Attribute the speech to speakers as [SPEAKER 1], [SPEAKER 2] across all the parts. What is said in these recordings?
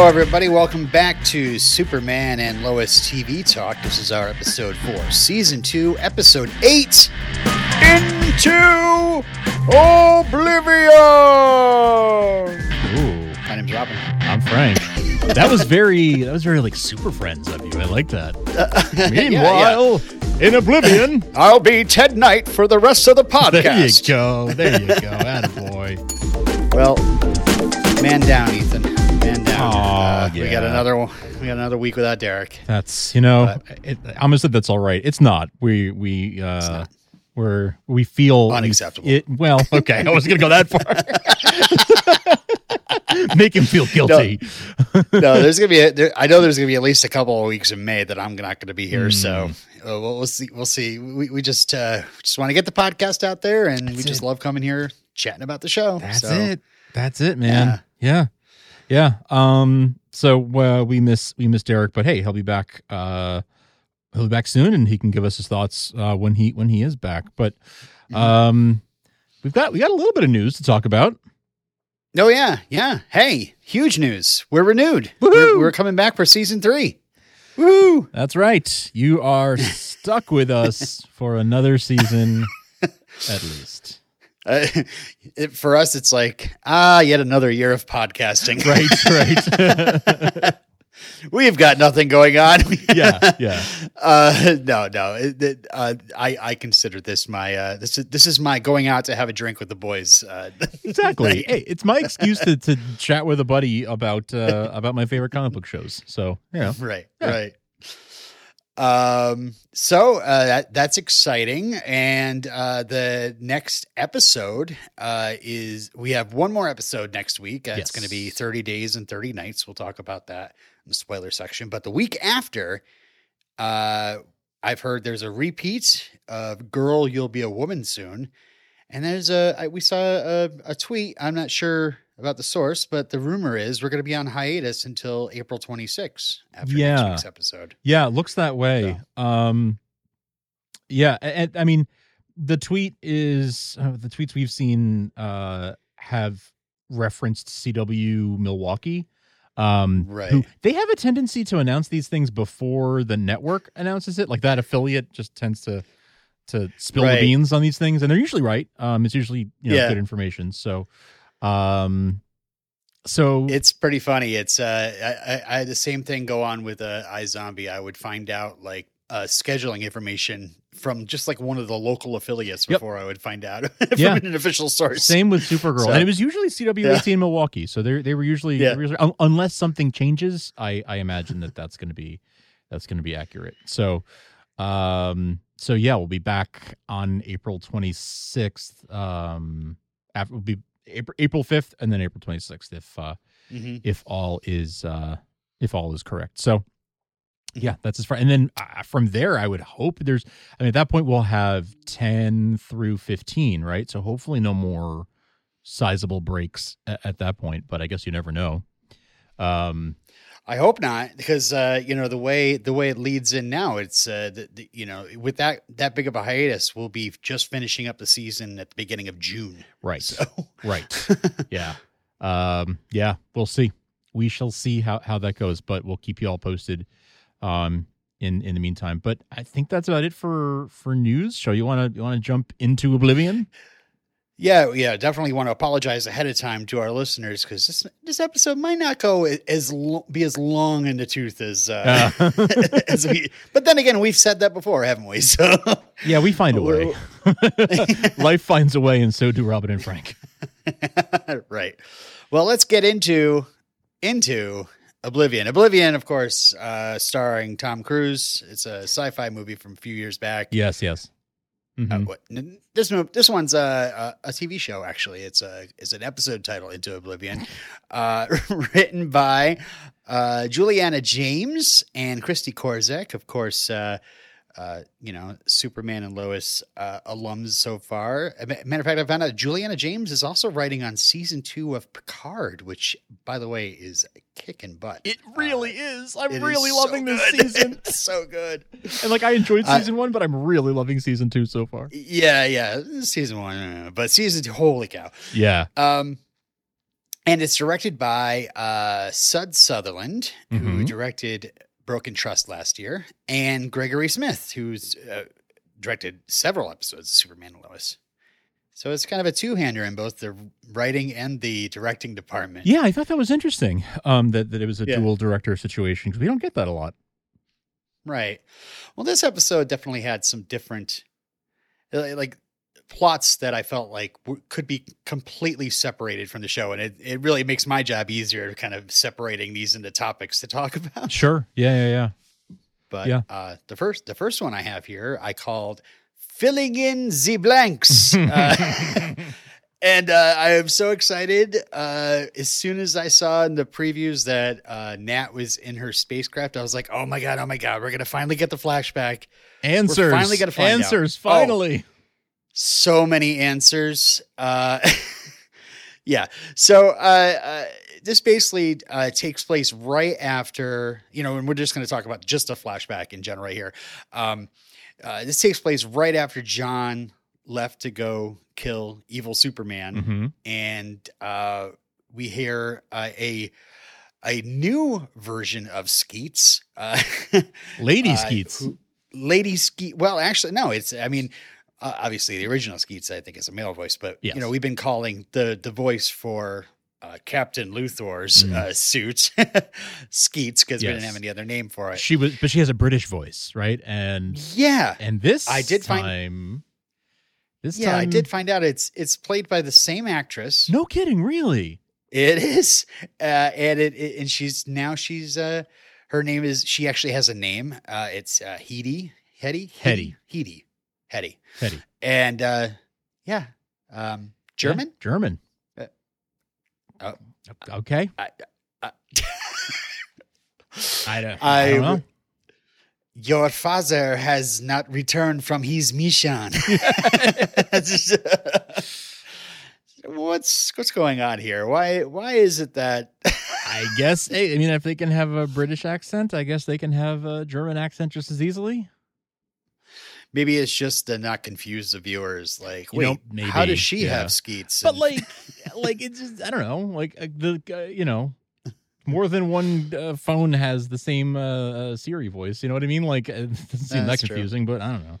[SPEAKER 1] Hello, everybody. Welcome back to Superman and Lois TV Talk. This is our episode four, season two, episode eight. Into Oblivion.
[SPEAKER 2] Ooh,
[SPEAKER 1] My name's Robin.
[SPEAKER 2] I'm Frank. that was very that was very like super friends of you. I like that. Meanwhile, in Oblivion.
[SPEAKER 1] I'll be Ted Knight for the rest of the podcast.
[SPEAKER 2] There you go. There you go. Attaboy.
[SPEAKER 1] Well, man down, Ethan. Man down.
[SPEAKER 2] Aw,
[SPEAKER 1] Uh, We got another one. We got another week without Derek.
[SPEAKER 2] That's you know, it, I'm gonna say that's all right. It's not. We we uh we're we feel
[SPEAKER 1] Unacceptable.
[SPEAKER 2] It, well, okay. I wasn't gonna go that far. Make him feel guilty.
[SPEAKER 1] no, there's gonna be. A, there, I know there's gonna be at least a couple of weeks in May that I'm not gonna be here.
[SPEAKER 2] Hmm.
[SPEAKER 1] So uh, we'll, we'll see. We'll see. We, we just uh, just want to get the podcast out there, and we
[SPEAKER 2] That's
[SPEAKER 1] just
[SPEAKER 2] it.
[SPEAKER 1] love coming here chatting about the show.
[SPEAKER 2] That's
[SPEAKER 1] So,
[SPEAKER 2] it. That's it, man. Yeah. yeah. Um. So uh, we miss we miss Derek, but hey, he'll be back. Uh, he'll be back soon, and he can give us his thoughts uh, when he when he is back. But
[SPEAKER 1] Mm-hmm.
[SPEAKER 2] um, we've got we got a little bit of news to talk about.
[SPEAKER 1] Oh yeah, yeah. Hey, huge news. We're renewed.
[SPEAKER 2] Woohoo!
[SPEAKER 1] We're, we're coming back for season three. Woo!
[SPEAKER 2] That's right. You are stuck with us for another season, at least.
[SPEAKER 1] Uh, it, for us, it's like ah, yet another year of podcasting.
[SPEAKER 2] Right. Right.
[SPEAKER 1] We've got nothing going on.
[SPEAKER 2] yeah. Yeah.
[SPEAKER 1] Uh, no, no. It, it, uh, I I consider this my uh, this is this is my going out to have a drink with the boys. Uh,
[SPEAKER 2] Exactly. Hey, it's my excuse to, to chat with a buddy about uh, about my favorite comic book shows. So yeah.
[SPEAKER 1] right,
[SPEAKER 2] Yeah.
[SPEAKER 1] right. Um. So uh, that that's exciting, and uh, the next episode uh, is we have one more episode next week. Uh, It's going to be thirty days and thirty nights. We'll talk about that in the spoiler section. But the week after, uh, I've heard there's a repeat of "Girl, You'll Be a Woman Soon," and there's a I- we saw a, a tweet. I'm not sure about the source, but the rumor is we're going to be on hiatus until April 26th after
[SPEAKER 2] Yeah.
[SPEAKER 1] next week's episode.
[SPEAKER 2] Yeah, it looks that way. Um, yeah, and, I mean, the tweet is uh, the tweets we've seen uh, have referenced CW Milwaukee. Um,
[SPEAKER 1] Right.
[SPEAKER 2] Who they have a tendency to announce these things before the network announces it. Like that affiliate just tends to to spill
[SPEAKER 1] Right.
[SPEAKER 2] the beans on these things, and they're usually right. Um, it's usually you know
[SPEAKER 1] Yeah.
[SPEAKER 2] good information. So, um, so
[SPEAKER 1] It's pretty funny. It's uh, I, I, I had the same thing go on with uh, iZombie. I would find out like uh, scheduling information from just like one of the local affiliates
[SPEAKER 2] Yep.
[SPEAKER 1] before I would find out from
[SPEAKER 2] Yeah.
[SPEAKER 1] an official source.
[SPEAKER 2] Same with Supergirl,
[SPEAKER 1] So-
[SPEAKER 2] and it was usually CW18
[SPEAKER 1] Yeah.
[SPEAKER 2] Milwaukee. So they they were usually,
[SPEAKER 1] Yeah.
[SPEAKER 2] they were usually- un- unless something changes, I I imagine that that's going to be that's going to be accurate. So, um, so yeah, we'll be back on April 26th. Um, after we'll be April April 5th, and then April 26th if uh
[SPEAKER 1] Mhm.
[SPEAKER 2] if all is uh if all is correct. So. Yeah, that's as far. And then uh, from there, I would hope there's. I mean, at that point, we'll have ten through fifteen, right? So hopefully, no more sizable breaks at, at that point. But I guess you never know. Um,
[SPEAKER 1] I hope not, because uh, you know the way the way it leads in now. It's uh, the, the, you know with that that big of a hiatus, we'll be just finishing up the season at the beginning of June.
[SPEAKER 2] right,
[SPEAKER 1] So
[SPEAKER 2] right, yeah, um, yeah. We'll see. We shall see how how that goes. But we'll keep you all posted. Um, in in the meantime, but I think that's about it for for news. So you want to you want to jump into Oblivion?
[SPEAKER 1] Yeah, yeah, definitely want to apologize ahead of time to our listeners because this this episode might not go as be as long in the tooth as uh,
[SPEAKER 2] Uh,
[SPEAKER 1] as we. But then again, we've said that before, haven't we? So
[SPEAKER 2] yeah, we find a way. Life finds a way, and so do Robin and Frank.
[SPEAKER 1] right. Well, let's get into into Oblivion. Oblivion, of course, uh, starring Tom Cruise. It's a sci-fi movie from a few years back.
[SPEAKER 2] Yes, yes.
[SPEAKER 1] Uh,
[SPEAKER 2] Mhm.
[SPEAKER 1] what, n- this this one's a, a a TV show actually. It's a it's an episode title Into Oblivion, uh, written by uh, Juliana James and Kristi Korzec. Of course, uh, uh, you know Superman and Lois uh, alums so far. Matter of fact, I found out Juliana James is also writing on season two of Picard, which, by the way, is kicking butt.
[SPEAKER 2] It really is. I'm really
[SPEAKER 1] so
[SPEAKER 2] loving this
[SPEAKER 1] good.
[SPEAKER 2] season.
[SPEAKER 1] It's so good.
[SPEAKER 2] And like I enjoyed
[SPEAKER 1] I-
[SPEAKER 2] season one, but I'm really loving season two so far.
[SPEAKER 1] Yeah, yeah. Season one, uh, but season two, holy cow.
[SPEAKER 2] Yeah.
[SPEAKER 1] Um, and it's directed by uh, Sudz Sutherland, who
[SPEAKER 2] Mhm.
[SPEAKER 1] directed Broken Trust last year, and Gregory Smith, who's uh, directed several episodes of Superman and Lois. So it's kind of a two-hander in both the writing and the directing department.
[SPEAKER 2] Yeah, I thought that was interesting. Um, that that it was a
[SPEAKER 1] Yeah.
[SPEAKER 2] dual director situation because we don't get that a lot.
[SPEAKER 1] Right. Well, this episode definitely had some different, like, plots that I felt like w- could be completely separated from the show, and it it really makes my job easier, kind of separating these into topics to talk about.
[SPEAKER 2] Sure. Yeah, yeah, yeah.
[SPEAKER 1] But
[SPEAKER 2] Yeah.
[SPEAKER 1] uh, the first the first one I have here, I called filling in the blanks. Uh, And uh, I am so excited. Uh, as soon as I saw in the previews that uh, Nat was in her spacecraft, I was like, "Oh my god! Oh my god! We're gonna finally get the flashback."
[SPEAKER 2] Answers.
[SPEAKER 1] finally gonna find out.
[SPEAKER 2] Answers.
[SPEAKER 1] Oh. So many answers. Uh, yeah. So uh, uh, this basically uh, takes place right after, you know, and we're just going to talk about just a flashback in general right here. Um, uh, this takes place right after John left to go kill evil Superman,
[SPEAKER 2] hmm
[SPEAKER 1] and uh, we hear uh, a a new version of Skeets. Uh,
[SPEAKER 2] Lady Skeets.
[SPEAKER 1] who- Lady Skeet. Well, actually, no. It's. I mean, uh, obviously, the original Skeets. I think is a male voice, but
[SPEAKER 2] Yes.
[SPEAKER 1] you know, we've been calling the the voice for uh, Captain Luthor's
[SPEAKER 2] Mm.
[SPEAKER 1] uh, suit Skeets because we didn't have any other name for it.
[SPEAKER 2] she was, but she has a British voice, right? And
[SPEAKER 1] yeah,
[SPEAKER 2] and this
[SPEAKER 1] I did find-
[SPEAKER 2] this
[SPEAKER 1] yeah. I did find out it's it's played by the same actress.
[SPEAKER 2] No kidding, really.
[SPEAKER 1] It is, uh, and it, it and she's now she's uh her name is she actually has a name. Uh, it's uh, Heidi Hetty
[SPEAKER 2] Hetty.
[SPEAKER 1] Heidi Hetty.
[SPEAKER 2] Hetty.
[SPEAKER 1] and uh yeah um german
[SPEAKER 2] Yeah, German.
[SPEAKER 1] Uh, oh.
[SPEAKER 2] okay.
[SPEAKER 1] I, I,
[SPEAKER 2] I don't,
[SPEAKER 1] I
[SPEAKER 2] I don't know.
[SPEAKER 1] your father has not returned from his mission what's what's going on here why why is it that
[SPEAKER 2] I guess. Hey, I mean, if they can have a British accent, I guess they can have a German accent just as easily.
[SPEAKER 1] Maybe it's just to not confuse the viewers like
[SPEAKER 2] You
[SPEAKER 1] wait
[SPEAKER 2] know,
[SPEAKER 1] how does she
[SPEAKER 2] yeah.
[SPEAKER 1] have skeets
[SPEAKER 2] But like, like it's just I don't know. Like uh, the uh, you know, more than one uh, phone has the same uh, uh, Siri voice. You know what I mean? Like it doesn't seem that
[SPEAKER 1] That's true.
[SPEAKER 2] confusing, but I don't know.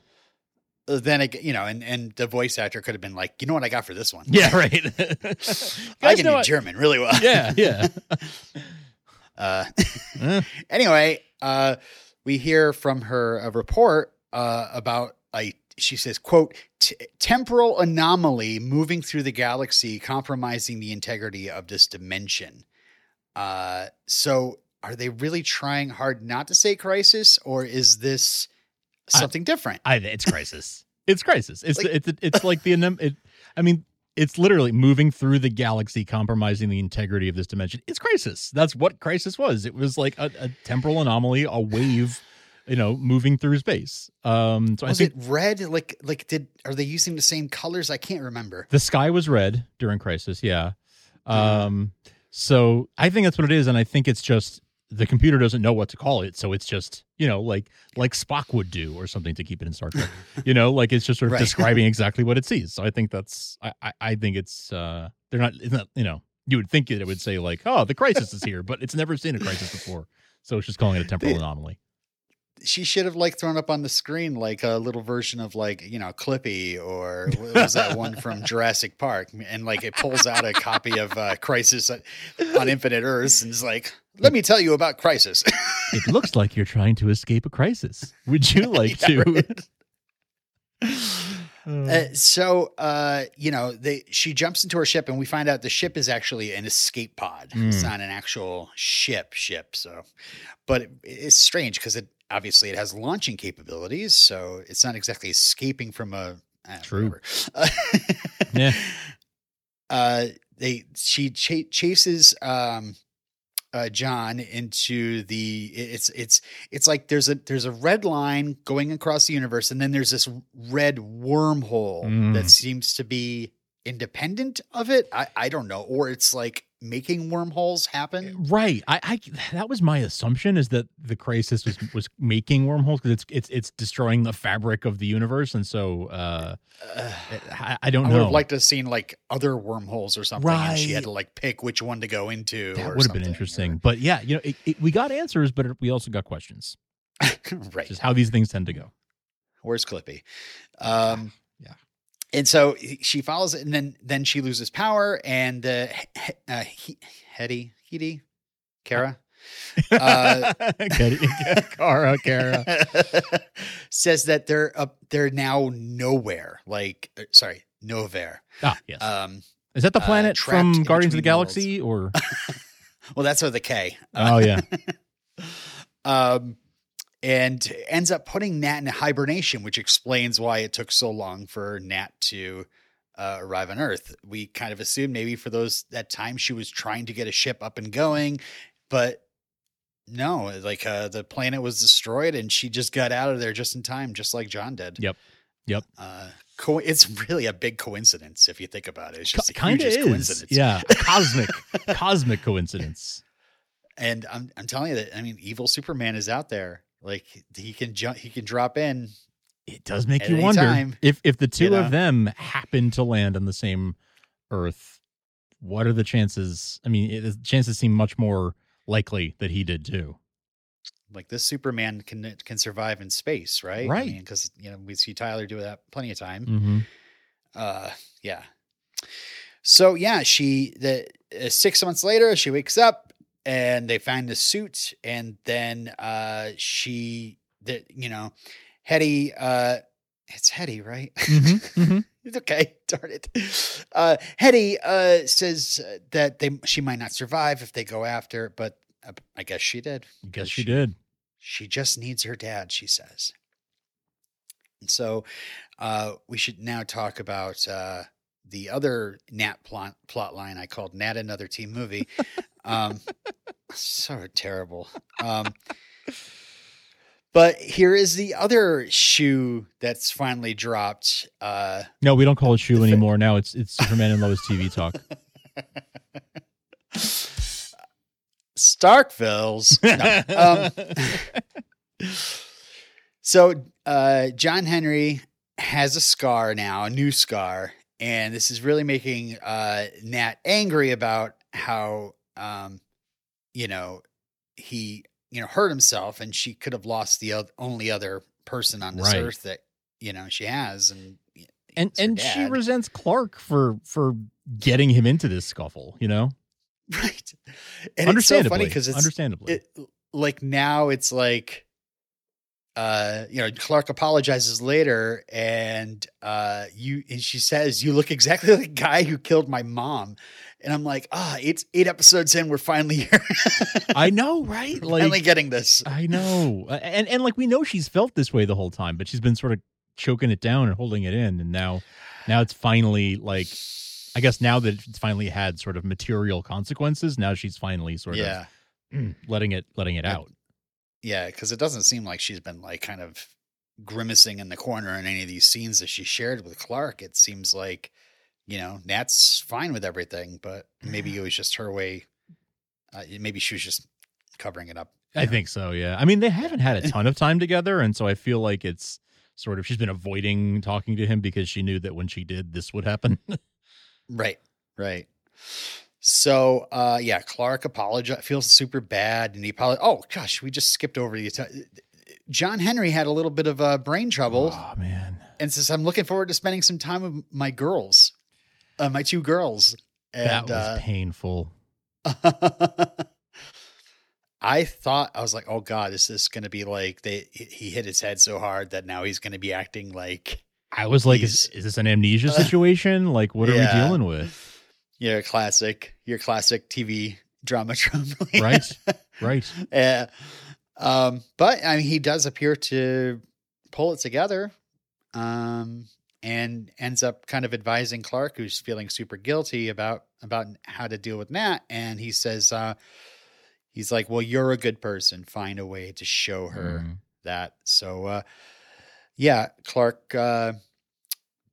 [SPEAKER 1] uh, then ag- you know and and the voice actor could have been like you know what i got for this one
[SPEAKER 2] Yeah, right.
[SPEAKER 1] i can do german really well
[SPEAKER 2] Yeah, yeah.
[SPEAKER 1] uh
[SPEAKER 2] Eh,
[SPEAKER 1] anyway, uh, we hear from her a report uh, about a. She says, "quote "T- Temporal anomaly moving through the galaxy, compromising the integrity of this dimension." Uh, so, are they really trying hard not to say crisis, or is this
[SPEAKER 2] I-
[SPEAKER 1] something different?
[SPEAKER 2] I, it's crisis. It's crisis. It's
[SPEAKER 1] Like-
[SPEAKER 2] it's it's like the it, I mean, it's literally moving through the galaxy, compromising the integrity of this dimension. It's crisis. That's what crisis was. It was like a, a temporal anomaly, a wave, you know, moving through space. Um, so I
[SPEAKER 1] Was
[SPEAKER 2] think
[SPEAKER 1] it red? Like, like did are they using the same colors? I can't remember.
[SPEAKER 2] the sky was red during crisis. Yeah. Um, so I think that's what it is, and I think it's just the computer doesn't know what to call it, so it's just you know like like Spock would do or something to keep it in Star Trek. you know, like it's just sort of
[SPEAKER 1] Right.
[SPEAKER 2] describing exactly what it sees. So I think that's I I, I think it's uh they're not it's not you know you would think that it would say like oh the crisis is here, but it's never seen a crisis before, so it's just calling it a temporal anomaly.
[SPEAKER 1] She should have like thrown up on the screen like a little version of like you know Clippy or what was that one from Jurassic Park and like it pulls out a copy of uh, Crisis on Infinite Earths and is like let me tell you about Crisis.
[SPEAKER 2] It looks like you're trying to escape a crisis. Would you like
[SPEAKER 1] Yeah,
[SPEAKER 2] to? Uh,
[SPEAKER 1] Uh, so uh, you know they she jumps into her ship and we find out the ship is actually an escape pod. It's
[SPEAKER 2] Mm.
[SPEAKER 1] not an actual ship ship. So, but it, it's strange because it obviously it has launching capabilities, so it's not exactly escaping from a uh,
[SPEAKER 2] True. Yeah.
[SPEAKER 1] Uh, they she ch- chases um uh, John into the it's it's it's like there's a there's a red line going across the universe and then there's this red wormhole
[SPEAKER 2] Mm.
[SPEAKER 1] that seems to be independent of it I, I don't know or it's like making wormholes happen.
[SPEAKER 2] Right. I, I that was my assumption is that the crisis was was making wormholes because it's it's it's destroying the fabric of the universe, and so uh,
[SPEAKER 1] Uh,
[SPEAKER 2] I, I don't know
[SPEAKER 1] I would have liked to have seen like other wormholes or something, and she had to like pick which one to go into.
[SPEAKER 2] that would have been interesting, but yeah, you know, it, it, we got answers, but we also got questions.
[SPEAKER 1] right.
[SPEAKER 2] Is how these things tend to go.
[SPEAKER 1] Where's Clippy? Um. And so she follows it, and then then she loses power, and uh, he, uh, he, Hetty, Hedy, Kara, Uh,
[SPEAKER 2] Kara, Kara.
[SPEAKER 1] says that they're up, they're now nowhere. Like, uh, sorry, nowhere.
[SPEAKER 2] Ah, yes.
[SPEAKER 1] Um,
[SPEAKER 2] is that the
[SPEAKER 1] uh,
[SPEAKER 2] planet
[SPEAKER 1] trapped
[SPEAKER 2] from Guardians of the
[SPEAKER 1] between worlds.
[SPEAKER 2] Galaxy, or
[SPEAKER 1] well, that's with a K.
[SPEAKER 2] oh yeah,
[SPEAKER 1] um, and ends up putting Nat in hibernation, which explains why it took so long for Nat to uh, arrive on Earth. We kind of assumed maybe for those that time she was trying to get a ship up and going, but no, like uh, the planet was destroyed and she just got out of there just in time, just like John did.
[SPEAKER 2] Yep. Yep.
[SPEAKER 1] Uh, co- it's really a big coincidence if you think about it. It's just a
[SPEAKER 2] kind of
[SPEAKER 1] coincidence.
[SPEAKER 2] Yeah, a cosmic, cosmic coincidence.
[SPEAKER 1] And I'm I'm telling you that I mean, evil Superman is out there. Like he can jump, he can drop in.
[SPEAKER 2] It does make you wonder
[SPEAKER 1] time,
[SPEAKER 2] if if the two
[SPEAKER 1] you know?
[SPEAKER 2] of them happen to land on the same Earth. What are the chances? I mean, it, the chances seem much more likely that he did too.
[SPEAKER 1] Like this Superman can can survive in space, right?
[SPEAKER 2] Right.
[SPEAKER 1] Because you know we see Tyler do that plenty of time.
[SPEAKER 2] Mm-hmm.
[SPEAKER 1] Uh, yeah. So yeah, she the uh, six months later she wakes up and they find the suit, and then uh she the you know Hetty uh it's Hetty right.
[SPEAKER 2] Mm-hmm.
[SPEAKER 1] It's okay. Darn it. Uh, Hetty uh, says uh, that they she might not survive if they go after, but uh, I guess she did.
[SPEAKER 2] Guess she did.
[SPEAKER 1] She just needs her dad, she says. And so uh, we should now talk about uh, the other Nat plot, plot line I called Nat Another Teen Movie. Um, so terrible. Um, but here is the other shoe that's finally dropped. Uh,
[SPEAKER 2] No, we don't call it shoe anymore. Now it's it's Superman and Lois TV talk.
[SPEAKER 1] Starkville's. No. Um, so uh, John Henry has a scar now, a new scar, and this is really making uh, Nat angry about how um, you know he you know hurt himself, and she could have lost the only other person on this
[SPEAKER 2] Right.
[SPEAKER 1] earth that you know she has, and
[SPEAKER 2] and and she resents Clark for for getting him into this scuffle. You know,
[SPEAKER 1] right. And it's so
[SPEAKER 2] understandably,
[SPEAKER 1] funny because it's
[SPEAKER 2] understandably.
[SPEAKER 1] it like now it's like uh you know clark apologizes later and uh you and she says you look exactly like the guy who killed my mom and i'm like ah it's eight episodes in we're finally here
[SPEAKER 2] I know, right?
[SPEAKER 1] We're finally
[SPEAKER 2] Like
[SPEAKER 1] getting this
[SPEAKER 2] I know, and and like we know she's felt this way the whole time, but she's been sort of choking it down and holding it in, and now now it's finally like. I guess now that it's finally had sort of material consequences, now she's finally sort
[SPEAKER 1] yeah
[SPEAKER 2] of letting it letting it
[SPEAKER 1] Like,
[SPEAKER 2] out.
[SPEAKER 1] yeah because it doesn't seem like she's been like kind of grimacing in the corner in any of these scenes that she shared with clark it seems like you know nat's fine with everything but maybe it was just her way uh, maybe she was just covering it up
[SPEAKER 2] I think so, yeah. I mean, they haven't had a ton of time together, and so I feel like it's sort of she's been avoiding talking to him because she knew that when she did, this would happen.
[SPEAKER 1] Right, right. So, uh, yeah, Clark apologize feels super bad, and he probably. Oh gosh, we just skipped over the. John Henry had a little bit of uh, brain trouble,
[SPEAKER 2] oh man,
[SPEAKER 1] and says, "I'm looking forward to spending some time with my girls, uh, my two girls." And
[SPEAKER 2] that was
[SPEAKER 1] uh,
[SPEAKER 2] painful.
[SPEAKER 1] I thought I was like, "Oh God, is this going to be like they? He hit his head so hard that now he's going to be acting like
[SPEAKER 2] I was like, is, is this an amnesia situation? Like, what are
[SPEAKER 1] Yeah.
[SPEAKER 2] we dealing with?
[SPEAKER 1] your classic, your classic TV drama trope,
[SPEAKER 2] Right, right.
[SPEAKER 1] Yeah. Um, but I mean, he does appear to pull it together, um, and ends up kind of advising Clark, who's feeling super guilty about about how to deal with Nat. And he says, uh, he's like, "Well, you're a good person. Find a way to show her
[SPEAKER 2] Mm.
[SPEAKER 1] that." So, uh, yeah, Clark uh,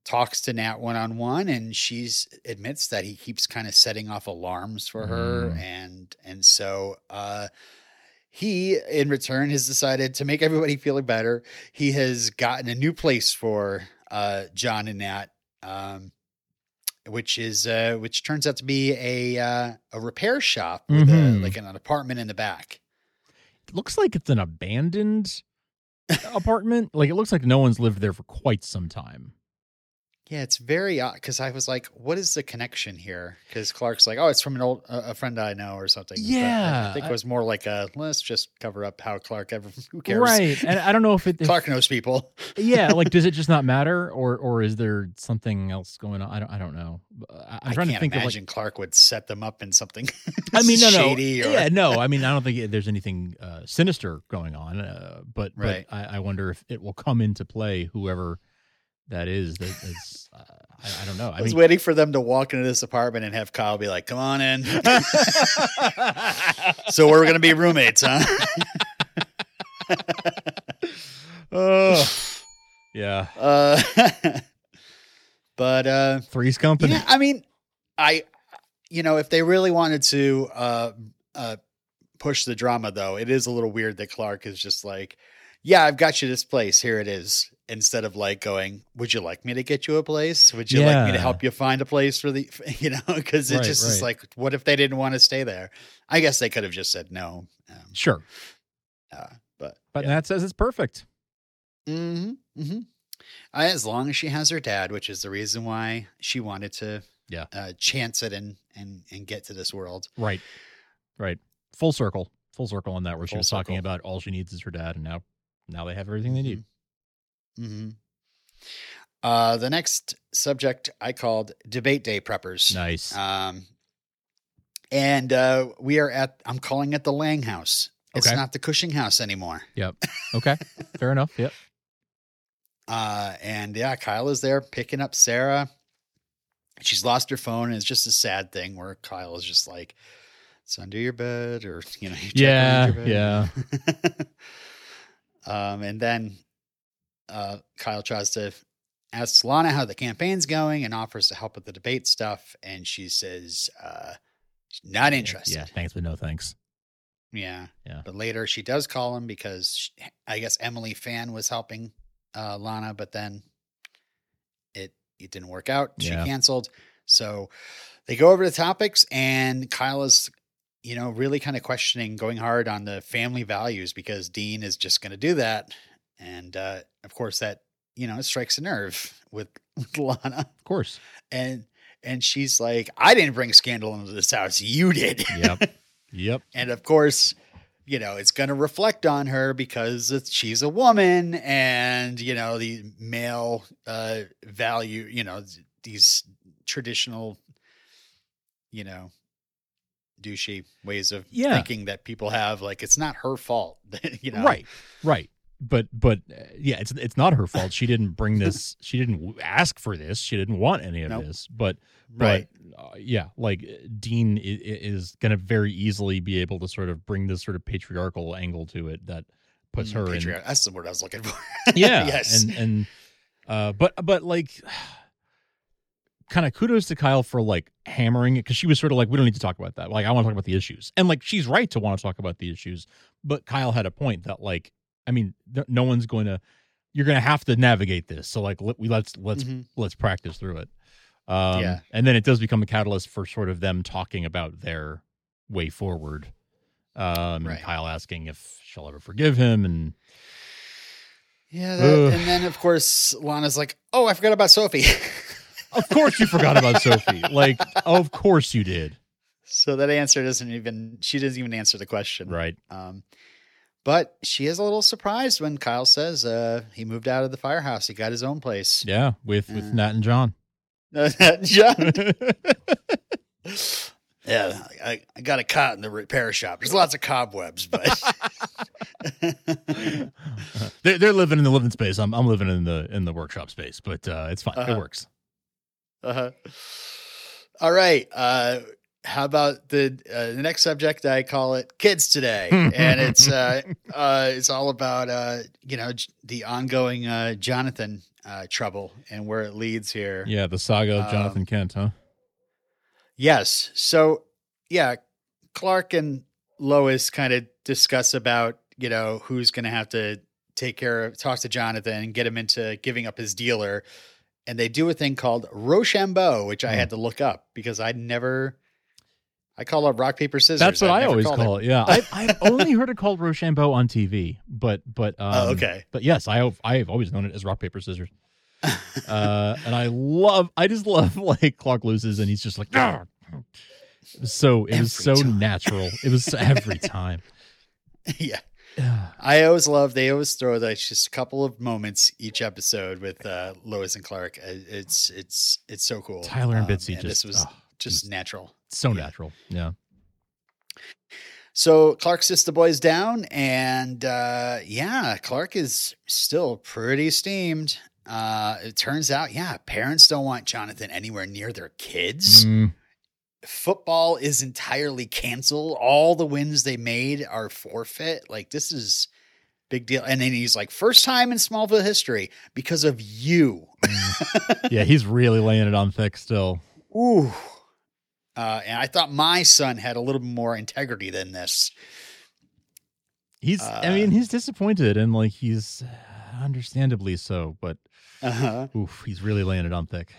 [SPEAKER 1] talks to Nat one on one, and she's admits that he keeps kind of setting off alarms for her,
[SPEAKER 2] Mm.
[SPEAKER 1] and and so uh, he, in return, has decided to make everybody feel better. He has gotten a new place for uh, John and Nat. Um, which is uh, which turns out to be a uh, a repair shop with a,
[SPEAKER 2] Mhm.
[SPEAKER 1] like an, apartment in the back.
[SPEAKER 2] It looks like it's an abandoned apartment. Like it looks like no one's lived there for quite some time.
[SPEAKER 1] Yeah, it's very odd because I was like, "What is the connection here?" Because Clark's like, "Oh, it's from an old a a friend I know or something." But I- I, think it was more like a let's just cover up how Clark ever. Who cares?
[SPEAKER 2] Right. And I don't know if it if-
[SPEAKER 1] Clark knows people.
[SPEAKER 2] yeah, like does it just not matter or or is there something else going on? I don't I don't know. I, I'm
[SPEAKER 1] I
[SPEAKER 2] trying
[SPEAKER 1] can't
[SPEAKER 2] to think of like
[SPEAKER 1] imagine Clark would set them up in something.
[SPEAKER 2] I mean, no, no,
[SPEAKER 1] shady or
[SPEAKER 2] yeah, no. I mean, I don't think there's anything uh, sinister going on, uh, but
[SPEAKER 1] Right.
[SPEAKER 2] but I, I wonder if it will come into play. Whoever that is, that is, uh, I, I don't know.
[SPEAKER 1] I
[SPEAKER 2] I
[SPEAKER 1] was
[SPEAKER 2] mean,
[SPEAKER 1] waiting for them to walk into this apartment and have Kyle be like, "Come on in." so we're gonna be roommates, huh?
[SPEAKER 2] oh, yeah,
[SPEAKER 1] Uh, but uh,
[SPEAKER 2] Three's Company.
[SPEAKER 1] I mean, I, you know, if they really wanted to uh, uh, push the drama, though, it is a little weird that Clark is just like, "Yeah, I've got you this place. Here it is." Instead of like going, "Would you like me to get you a place? Would you like me to help you find a place for the?" You know, because it
[SPEAKER 2] Right,
[SPEAKER 1] just is like, what if they didn't want to stay there? I guess they could have just said no. Um,
[SPEAKER 2] Sure,
[SPEAKER 1] uh, but
[SPEAKER 2] but
[SPEAKER 1] yeah.
[SPEAKER 2] Nat says it's perfect.
[SPEAKER 1] hmm hmm as long as she has her dad, which is the reason why she wanted to,
[SPEAKER 2] Yeah.
[SPEAKER 1] uh, chance it and and and get to this world.
[SPEAKER 2] Right, right. Full circle, full circle on that. Where she
[SPEAKER 1] Full
[SPEAKER 2] was talking about all she needs is her dad, and now now they have everything they need.
[SPEAKER 1] Hmm Uh, the next subject I called debate day preppers.
[SPEAKER 2] Nice.
[SPEAKER 1] Um, and uh, we are at. I'm calling it the Lang House. It's
[SPEAKER 2] Okay.
[SPEAKER 1] not the Cushing House anymore. Yep.
[SPEAKER 2] Okay, fair enough. Yep.
[SPEAKER 1] Uh, and yeah, Kyle is there picking up Sarah. She's lost her phone, and it's just a sad thing where Kyle is just like, "It's under your bed," or you know, you
[SPEAKER 2] Yeah,
[SPEAKER 1] under your bed. Yeah. Um, and then uh, Kyle tries to ask Lana how the campaign's going and offers to help with the debate stuff, and she says, uh, she's "Not interested."
[SPEAKER 2] Yeah. Thanks, but no thanks.
[SPEAKER 1] Yeah.
[SPEAKER 2] Yeah.
[SPEAKER 1] But later she does call him because she, I guess Emily Fan was helping uh, Lana, but then it it didn't work out. She
[SPEAKER 2] Yeah.
[SPEAKER 1] canceled. So they go over the topics and Kyle is, you know, really kind of questioning, going hard on the family values because Dean is just going to do that. And uh, of course that, you know, it strikes a nerve with, with Lana.
[SPEAKER 2] Of course.
[SPEAKER 1] And and she's like, I didn't bring scandal into this house. You did.
[SPEAKER 2] Yep. yep.
[SPEAKER 1] And of course, you know, it's going to reflect on her because it's, she's a woman and, you know, the male uh, value, you know, these traditional, you know, douchey ways of
[SPEAKER 2] Yeah.
[SPEAKER 1] thinking that people have. Like, it's not her fault, you know?
[SPEAKER 2] Right. Right. But but uh, yeah, it's it's not her fault. She didn't bring this. She didn't ask for this. She didn't want any of
[SPEAKER 1] Nope.
[SPEAKER 2] this. But
[SPEAKER 1] Right.
[SPEAKER 2] But uh, yeah, like uh, Dean i- i- is going to very easily be able to sort of bring this sort of patriarchal angle to it that puts
[SPEAKER 1] Mm,
[SPEAKER 2] her in.
[SPEAKER 1] That's the word I was looking for.
[SPEAKER 2] Yeah.
[SPEAKER 1] yes.
[SPEAKER 2] And and uh, but but like. Kind of kudos to Kyle for like hammering it because she was sort of like, we don't need to talk about that. Like, I want to talk about the issues, and like she's right to want to talk about the issues. But Kyle had a point that like, I mean, no one's going to. You're going to have to navigate this. So like, let, we let's let's
[SPEAKER 1] Mhm.
[SPEAKER 2] let's practice through it. Um,
[SPEAKER 1] Yeah.
[SPEAKER 2] And then it does become a catalyst for sort of them talking about their way forward. Um,
[SPEAKER 1] Right.
[SPEAKER 2] and Kyle asking if she'll ever forgive him, and
[SPEAKER 1] Yeah. That, and then, of course, Lana's like, oh, I forgot about Sophie.
[SPEAKER 2] of course you forgot about Sophie. Like, of course you did.
[SPEAKER 1] so that answer doesn't even, she doesn't even answer the question.
[SPEAKER 2] Right.
[SPEAKER 1] Um, but she is a little surprised when Kyle says uh, he moved out of the firehouse. He got his own place.
[SPEAKER 2] Yeah. With with
[SPEAKER 1] Yeah.
[SPEAKER 2] Nat and John.
[SPEAKER 1] John, yeah, I, I got a cot in the repair shop. There's lots of cobwebs, but
[SPEAKER 2] they're, they're living in the living space. I'm I'm living in the in the workshop space, but uh, it's fine. It
[SPEAKER 1] Uh-huh.
[SPEAKER 2] works.
[SPEAKER 1] uh-huh. all right. Uh, how about the uh, the next subject? I call it kids today, and it's uh, uh, it's all about uh, you know j- the ongoing uh, Jonathan uh, trouble and where it leads here.
[SPEAKER 2] Yeah, the saga of
[SPEAKER 1] Um,
[SPEAKER 2] Jonathan Kent, huh?
[SPEAKER 1] Yes. So yeah, Clark and Lois kind of discuss about you know who's going to have to take care of talk to Jonathan and get him into giving up his dealer, and they do a thing called Rochambeau, which I
[SPEAKER 2] Hmm.
[SPEAKER 1] had to look up because I'd never. I call it rock paper scissors.
[SPEAKER 2] That's what
[SPEAKER 1] I've
[SPEAKER 2] I always call it. Yeah, I, I've only heard it called Rochambeau on TV, but but um,
[SPEAKER 1] Oh, okay.
[SPEAKER 2] But yes, I I've always known it as rock paper scissors. uh, and I love, I just love like Clark loses and he's just like. It was so it was so
[SPEAKER 1] time.
[SPEAKER 2] natural. It was every time.
[SPEAKER 1] yeah.
[SPEAKER 2] Yeah.
[SPEAKER 1] I always love. They always throw like just a couple of moments each episode with uh, Lois and Clark. Uh, It's it's it's so cool.
[SPEAKER 2] Tyler and
[SPEAKER 1] Um,
[SPEAKER 2] Bitsy
[SPEAKER 1] and
[SPEAKER 2] just
[SPEAKER 1] this was
[SPEAKER 2] oh,
[SPEAKER 1] just
[SPEAKER 2] was-
[SPEAKER 1] natural.
[SPEAKER 2] So
[SPEAKER 1] Yeah.
[SPEAKER 2] natural. Yeah.
[SPEAKER 1] So Clark sits the boys down, and uh, yeah, Clark is still pretty steamed. Uh, it turns out, yeah, parents don't want Jonathan anywhere near their kids.
[SPEAKER 2] Mm,
[SPEAKER 1] Football is entirely canceled. All the wins they made are forfeit. Like this is big deal. And then he's like, first time in Smallville history because of you.
[SPEAKER 2] mm. yeah, he's really laying it on thick still.
[SPEAKER 1] Ooh. Uh, and I thought my son had a little more integrity than this.
[SPEAKER 2] He's I
[SPEAKER 1] Uh,
[SPEAKER 2] mean, he's disappointed and like he's uh, understandably so, but
[SPEAKER 1] Uh-huh.
[SPEAKER 2] oof, he's really laying it on thick.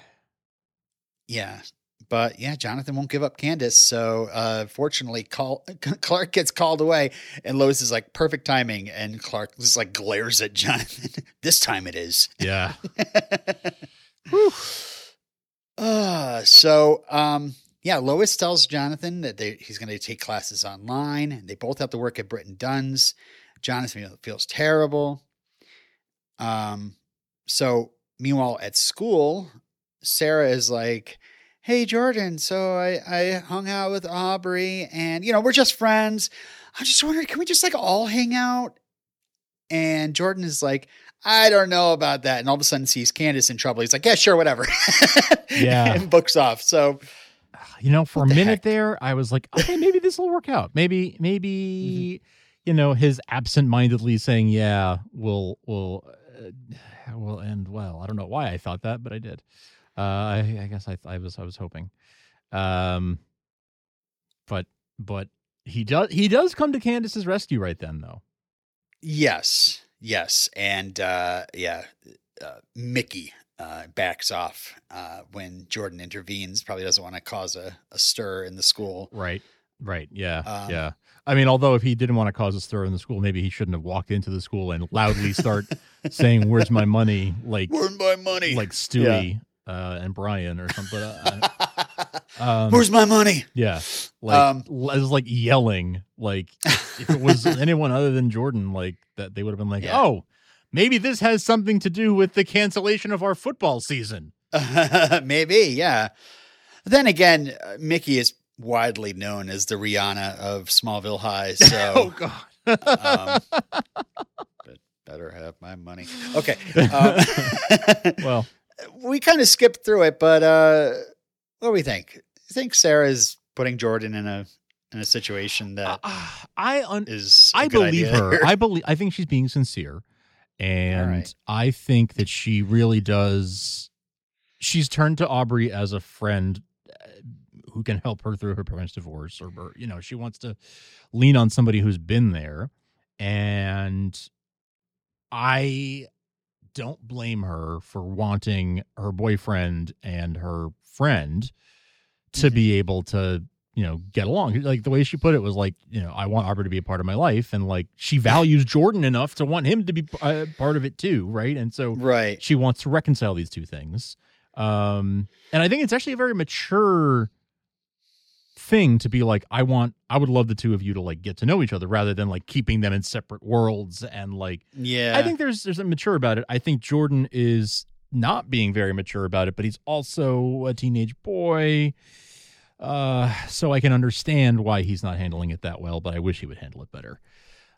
[SPEAKER 1] Yeah. But yeah, Jonathan won't give up Candace. So uh, fortunately, call, Clark gets called away, and Lois is like perfect timing, and Clark just like glares at Jonathan. this time it is.
[SPEAKER 2] Yeah.
[SPEAKER 1] Uh, so um, yeah, Lois tells Jonathan that they, he's going to take classes online, and they both have to work at Britton Dunn's. Jonathan feels terrible. Um, so meanwhile at school, Sarah is like, "Hey Jordan, so I I hung out with Aubrey, and you know we're just friends. I'm just wondering, can we just like all hang out?" And Jordan is like, "I don't know about that." And all of a sudden sees Candace in trouble. He's like, "Yeah, sure, whatever."
[SPEAKER 2] Yeah.
[SPEAKER 1] and books off. So
[SPEAKER 2] You know, for
[SPEAKER 1] What
[SPEAKER 2] a minute
[SPEAKER 1] heck?
[SPEAKER 2] there, I was like, okay, maybe this will work out. Maybe, maybe, you know, his absent-mindedly saying, "Yeah, will will uh, will end well." I don't know why I thought that, but I did. Uh, I, I guess I, I was I was hoping. Um, but but he does he does come to Candace's rescue right then, though.
[SPEAKER 1] yes, yes, and uh, yeah, uh, Mickey uh, backs off uh, when Jordan intervenes. Probably doesn't want to cause a, a stir in the school.
[SPEAKER 2] Right. Right. Yeah.
[SPEAKER 1] Um,
[SPEAKER 2] yeah. I mean, although if he didn't want to cause a stir in the school, maybe he shouldn't have walked into the school and loudly start saying, "Where's my money?" Like
[SPEAKER 1] Where's my money?
[SPEAKER 2] like Stewie uh, and Brian or something. Uh, um,
[SPEAKER 1] Where's my money?
[SPEAKER 2] yeah, like
[SPEAKER 1] Um,
[SPEAKER 2] it was like yelling. Like if it was anyone other than Jordan, like that, they would have been like,
[SPEAKER 1] Yeah.
[SPEAKER 2] "Oh, maybe this has something to do with the cancellation of our football season."
[SPEAKER 1] Maybe, yeah. Then again, uh, Mickey is widely known as the Rihanna of Smallville High,
[SPEAKER 2] oh
[SPEAKER 1] so
[SPEAKER 2] God.
[SPEAKER 1] um, but better have my money. Okay. Um,
[SPEAKER 2] well,
[SPEAKER 1] we kind of skipped through it, but uh, what do we think? I think Sarah's putting Jordan in a in a situation that
[SPEAKER 2] uh, I un-
[SPEAKER 1] is
[SPEAKER 2] I believe
[SPEAKER 1] idea
[SPEAKER 2] her. I believe. I think she's being sincere, and
[SPEAKER 1] right.
[SPEAKER 2] I think that she really does. She's turned to Aubrey as a friend uh, who can help her through her parents' divorce, or, or you know, she wants to lean on somebody who's been there, and I don't blame her for wanting her boyfriend and her friend to
[SPEAKER 1] Mhm.
[SPEAKER 2] be able to you know get along like the way she put it was like you know i want Aubrey to be a part of my life and like she values jordan enough to want him to be uh, part of it too right and so
[SPEAKER 1] right.
[SPEAKER 2] she wants to reconcile these two things um and i think it's actually a very mature thing to be like i want i would love the two of you to like get to know each other rather than like keeping them in separate worlds and like
[SPEAKER 1] Yeah.
[SPEAKER 2] I think there's there's a mature about it. I think Jordan is not being very mature about it, but he's also a teenage boy. Uh, so I can understand why he's not handling it that well, but I wish he would handle it better.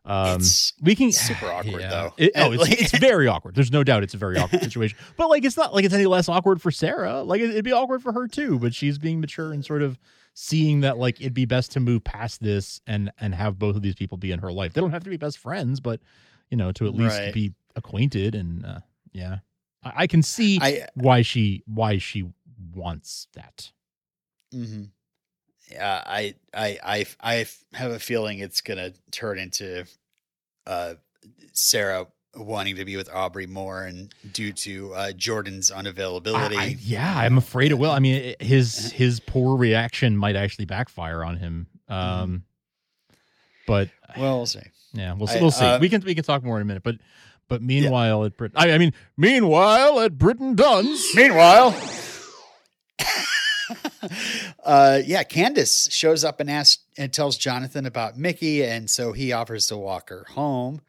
[SPEAKER 2] Um,
[SPEAKER 1] It's
[SPEAKER 2] we can
[SPEAKER 1] super awkward, though.
[SPEAKER 2] It, oh, it's,
[SPEAKER 1] like-
[SPEAKER 2] it's very awkward. There's no doubt it's a very awkward situation. But like, it's not like it's any less awkward for Sarah. Like, it- it'd be awkward for her too. But she's being mature and sort of seeing that like it'd be best to move past this and and have both of these people be in her life. They don't have to be best friends, but you know, to at least
[SPEAKER 1] Right.
[SPEAKER 2] be acquainted and uh, yeah. I, I can see
[SPEAKER 1] I
[SPEAKER 2] why she why she wants that.
[SPEAKER 1] Hmm Yeah, I, I, I, I have a feeling it's gonna turn into uh, Sarah wanting to be with Aubrey more, and due to uh, Jordan's unavailability.
[SPEAKER 2] I- I- yeah, I'm afraid it will. I mean, his his poor reaction might actually backfire on him. Um, but
[SPEAKER 1] well, we'll see.
[SPEAKER 2] yeah, we'll
[SPEAKER 1] I-
[SPEAKER 2] We'll see.
[SPEAKER 1] uh,
[SPEAKER 2] we can we can talk more in a minute. But but meanwhile at Brit, I, I mean, meanwhile at Britain Duns.
[SPEAKER 1] Meanwhile, uh, yeah, Candace shows up and asks and tells Jonathan about Mickey, and so he offers to walk her home.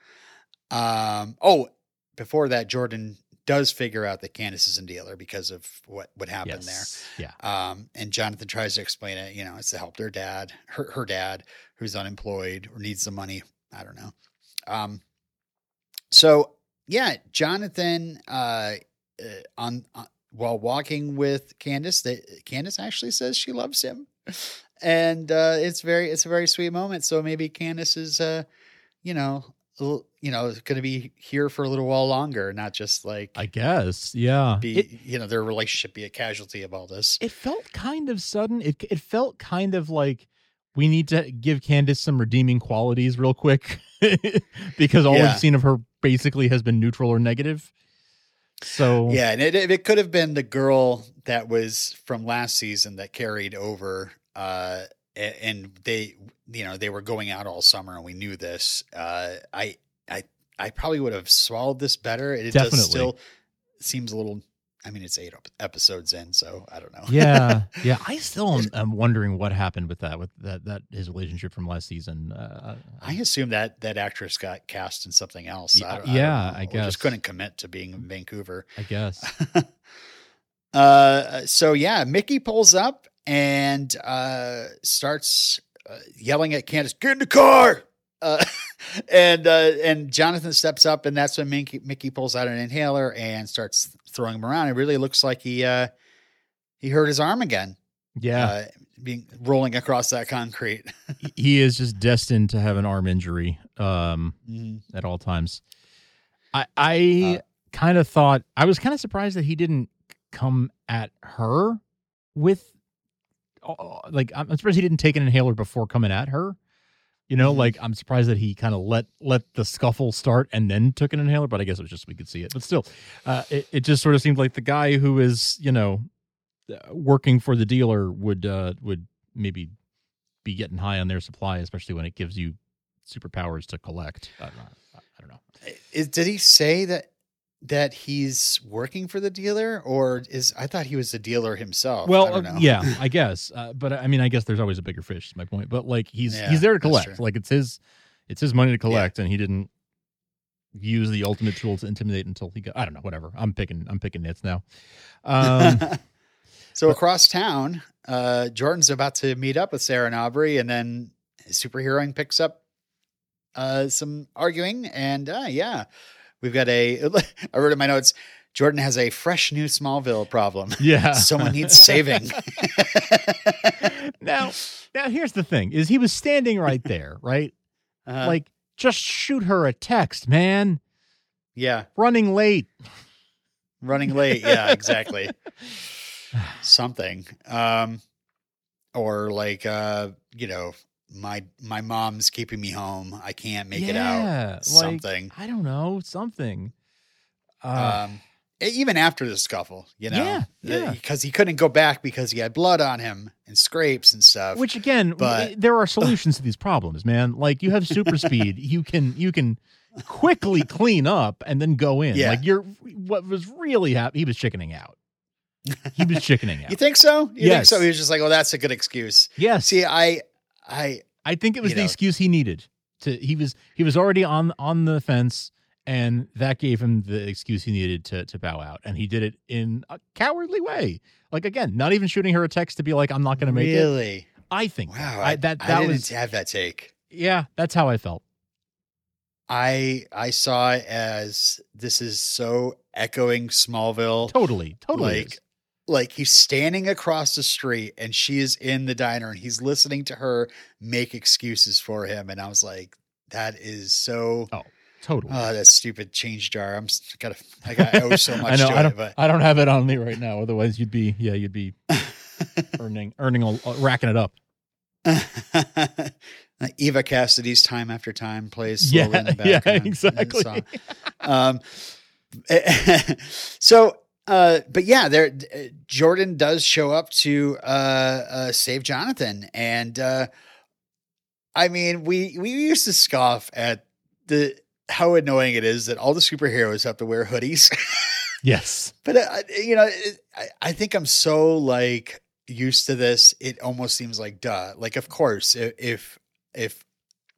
[SPEAKER 1] Um, oh, before that, Jordan does figure out that Candace is a dealer because of what what happened
[SPEAKER 2] Yes. Yeah.
[SPEAKER 1] there. Um, and Jonathan tries to explain it. You know, it's to help their dad, her her dad, who's unemployed or needs the money. I don't know. Um, so yeah, Jonathan, uh, uh, on, on while walking with Candace, that Candace actually says she loves him, and uh, it's very it's a very sweet moment. So maybe Candace is, uh, you know, you know, going to be here for a little while longer, not just like
[SPEAKER 2] I guess. Yeah.
[SPEAKER 1] be
[SPEAKER 2] It,
[SPEAKER 1] you know their relationship be a casualty of all this.
[SPEAKER 2] it felt kind of sudden. It it felt kind of like we need to give Candace some redeeming qualities real quick because all
[SPEAKER 1] Yeah.
[SPEAKER 2] we've seen of her basically has been neutral or negative. So
[SPEAKER 1] Yeah, and it it could have been the girl that was from last season that carried over, uh, and they, you know, they were going out all summer, and we knew this. Uh, I, I, I probably would have swallowed this better. It
[SPEAKER 2] Definitely.
[SPEAKER 1] does still seems a little. I mean, it's eight episodes in, so I don't know.
[SPEAKER 2] yeah, yeah. I still am, am wondering what happened with that, with that that his relationship from last season. Uh,
[SPEAKER 1] I assume that that actress got cast in something else.
[SPEAKER 2] Yeah,
[SPEAKER 1] I don't,
[SPEAKER 2] yeah,
[SPEAKER 1] don't know,
[SPEAKER 2] I
[SPEAKER 1] or
[SPEAKER 2] guess.
[SPEAKER 1] just couldn't commit to being in Vancouver.
[SPEAKER 2] I guess.
[SPEAKER 1] uh, so yeah, Mickey pulls up and uh, starts uh, yelling at Candace, "Get in the car!" And uh, and Jonathan steps up, and that's when Mickey, Mickey pulls out an inhaler and starts throwing him around. It really looks like he uh, he hurt his arm again,
[SPEAKER 2] Yeah,
[SPEAKER 1] uh, being rolling across that concrete.
[SPEAKER 2] he is just destined to have an arm injury um,
[SPEAKER 1] Mhm.
[SPEAKER 2] at all times. I I
[SPEAKER 1] Uh,
[SPEAKER 2] kind of thought I was kind of surprised that he didn't come at her with uh, like I'm surprised he didn't take an inhaler before coming at her. You know,
[SPEAKER 1] Mhm.
[SPEAKER 2] like I'm surprised that he kind of let let the scuffle start and then took an inhaler. But I guess it was just we could see it. But still, uh, it it just sort of seemed like the guy who is you know uh, working for the dealer would uh, would maybe be getting high on their supply, especially when it gives you superpowers to collect. I don't know. I don't know.
[SPEAKER 1] Is, did he say that that he's working for the dealer, or is I thought he was the dealer himself? I
[SPEAKER 2] Well,
[SPEAKER 1] don't
[SPEAKER 2] uh, yeah, I guess. Uh, but I mean, I guess there's always a bigger fish. Is my point. But like, he's
[SPEAKER 1] Yeah,
[SPEAKER 2] he's there to collect. Like it's his it's his money to collect, and he didn't use the ultimate tool to intimidate until he got. I don't know. Whatever. I'm picking. I'm picking nits now. Um,
[SPEAKER 1] so across town, uh, Jordan's about to meet up with Sarah and Aubrey, and then superheroing picks up uh, some arguing, and uh, yeah, we've got a. I wrote in my notes. Jordan has a fresh new Smallville problem.
[SPEAKER 2] yeah.
[SPEAKER 1] Someone needs saving.
[SPEAKER 2] now, now here's the thing: is he was standing right there, right?
[SPEAKER 1] Uh,
[SPEAKER 2] Like, just shoot her a text, man.
[SPEAKER 1] yeah,
[SPEAKER 2] Running late.
[SPEAKER 1] running late. Yeah, exactly. Something. Um, or like, uh, you know, my my mom's keeping me home. I can't make it out.
[SPEAKER 2] Yeah, like,
[SPEAKER 1] Something.
[SPEAKER 2] I don't know. Something. Uh,
[SPEAKER 1] um, even after the scuffle, you know,
[SPEAKER 2] Yeah, yeah.
[SPEAKER 1] because he couldn't go back because he had blood on him and scrapes and stuff.
[SPEAKER 2] Which again,
[SPEAKER 1] but-
[SPEAKER 2] there are solutions to these problems, man. Like you have super speed, you can you can quickly clean up and then go in.
[SPEAKER 1] Yeah.
[SPEAKER 2] Like you're what was really happening. He was chickening out. He was chickening out.
[SPEAKER 1] you think so? You
[SPEAKER 2] Yes.
[SPEAKER 1] think so? He was just like, "Oh, that's a good excuse."
[SPEAKER 2] yes,
[SPEAKER 1] See, I, I,
[SPEAKER 2] I think it was the
[SPEAKER 1] know.
[SPEAKER 2] excuse he needed. To he was he was already on on the fence, and that gave him the excuse he needed to to bow out, and he did it in a cowardly way. Like again, not even shooting her a text to be like, "I'm not going to make it."
[SPEAKER 1] really,
[SPEAKER 2] I think
[SPEAKER 1] wow,
[SPEAKER 2] that.
[SPEAKER 1] I,
[SPEAKER 2] that that
[SPEAKER 1] didn't
[SPEAKER 2] was
[SPEAKER 1] have that take.
[SPEAKER 2] yeah. That's how I felt.
[SPEAKER 1] I, I saw it as this is so echoing Smallville.
[SPEAKER 2] Totally, totally.
[SPEAKER 1] like
[SPEAKER 2] is.
[SPEAKER 1] Like he's standing across the street and she is in the diner and he's listening to her make excuses for him and i was like that is so oh
[SPEAKER 2] Totally.
[SPEAKER 1] oh that stupid change jar i'm gotta i got I owe so much
[SPEAKER 2] I know.
[SPEAKER 1] to
[SPEAKER 2] I don't.
[SPEAKER 1] but
[SPEAKER 2] I don't have it on me right now. Otherwise, you'd be. Yeah, you'd be earning, earning, a, racking it up.
[SPEAKER 1] Eva Cassidy's "Time After Time" plays
[SPEAKER 2] Yeah,
[SPEAKER 1] slowly in the
[SPEAKER 2] yeah,
[SPEAKER 1] background. the
[SPEAKER 2] exactly.
[SPEAKER 1] song. Um, so, uh, but yeah, there uh, Jordan does show up to uh, uh, save Jonathan, and uh, I mean, we we used to scoff at the how annoying it is that all the superheroes have to wear hoodies.
[SPEAKER 2] Yes.
[SPEAKER 1] But uh, you know, it, I, I think I'm so like used to this. It almost seems like duh. Like, of course, if if, if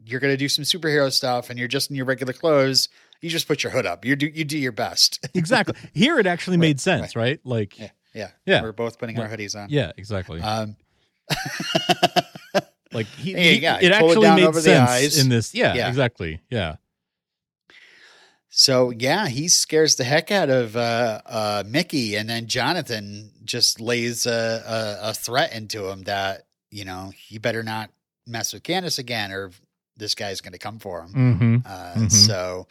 [SPEAKER 1] you're gonna do some superhero stuff and you're just in your regular clothes, you just put your hood up. You do you do your best.
[SPEAKER 2] Exactly. Here, it actually
[SPEAKER 1] Right,
[SPEAKER 2] made sense, right? Like,
[SPEAKER 1] Yeah.
[SPEAKER 2] yeah,
[SPEAKER 1] yeah. We're both putting our hoodies on.
[SPEAKER 2] yeah, exactly.
[SPEAKER 1] Um,
[SPEAKER 2] like he,
[SPEAKER 1] Yeah,
[SPEAKER 2] he-
[SPEAKER 1] yeah,
[SPEAKER 2] it
[SPEAKER 1] it
[SPEAKER 2] actually
[SPEAKER 1] down
[SPEAKER 2] made sense in this. Yeah,
[SPEAKER 1] Yeah.
[SPEAKER 2] exactly. Yeah.
[SPEAKER 1] so yeah, he scares the heck out of uh, uh, Mickey, and then Jonathan just lays a, a, a threat into him that you know he better not mess with Candace again, or this guy's going to come for him.
[SPEAKER 2] Mm-hmm.
[SPEAKER 1] Uh,
[SPEAKER 2] Mhm.
[SPEAKER 1] So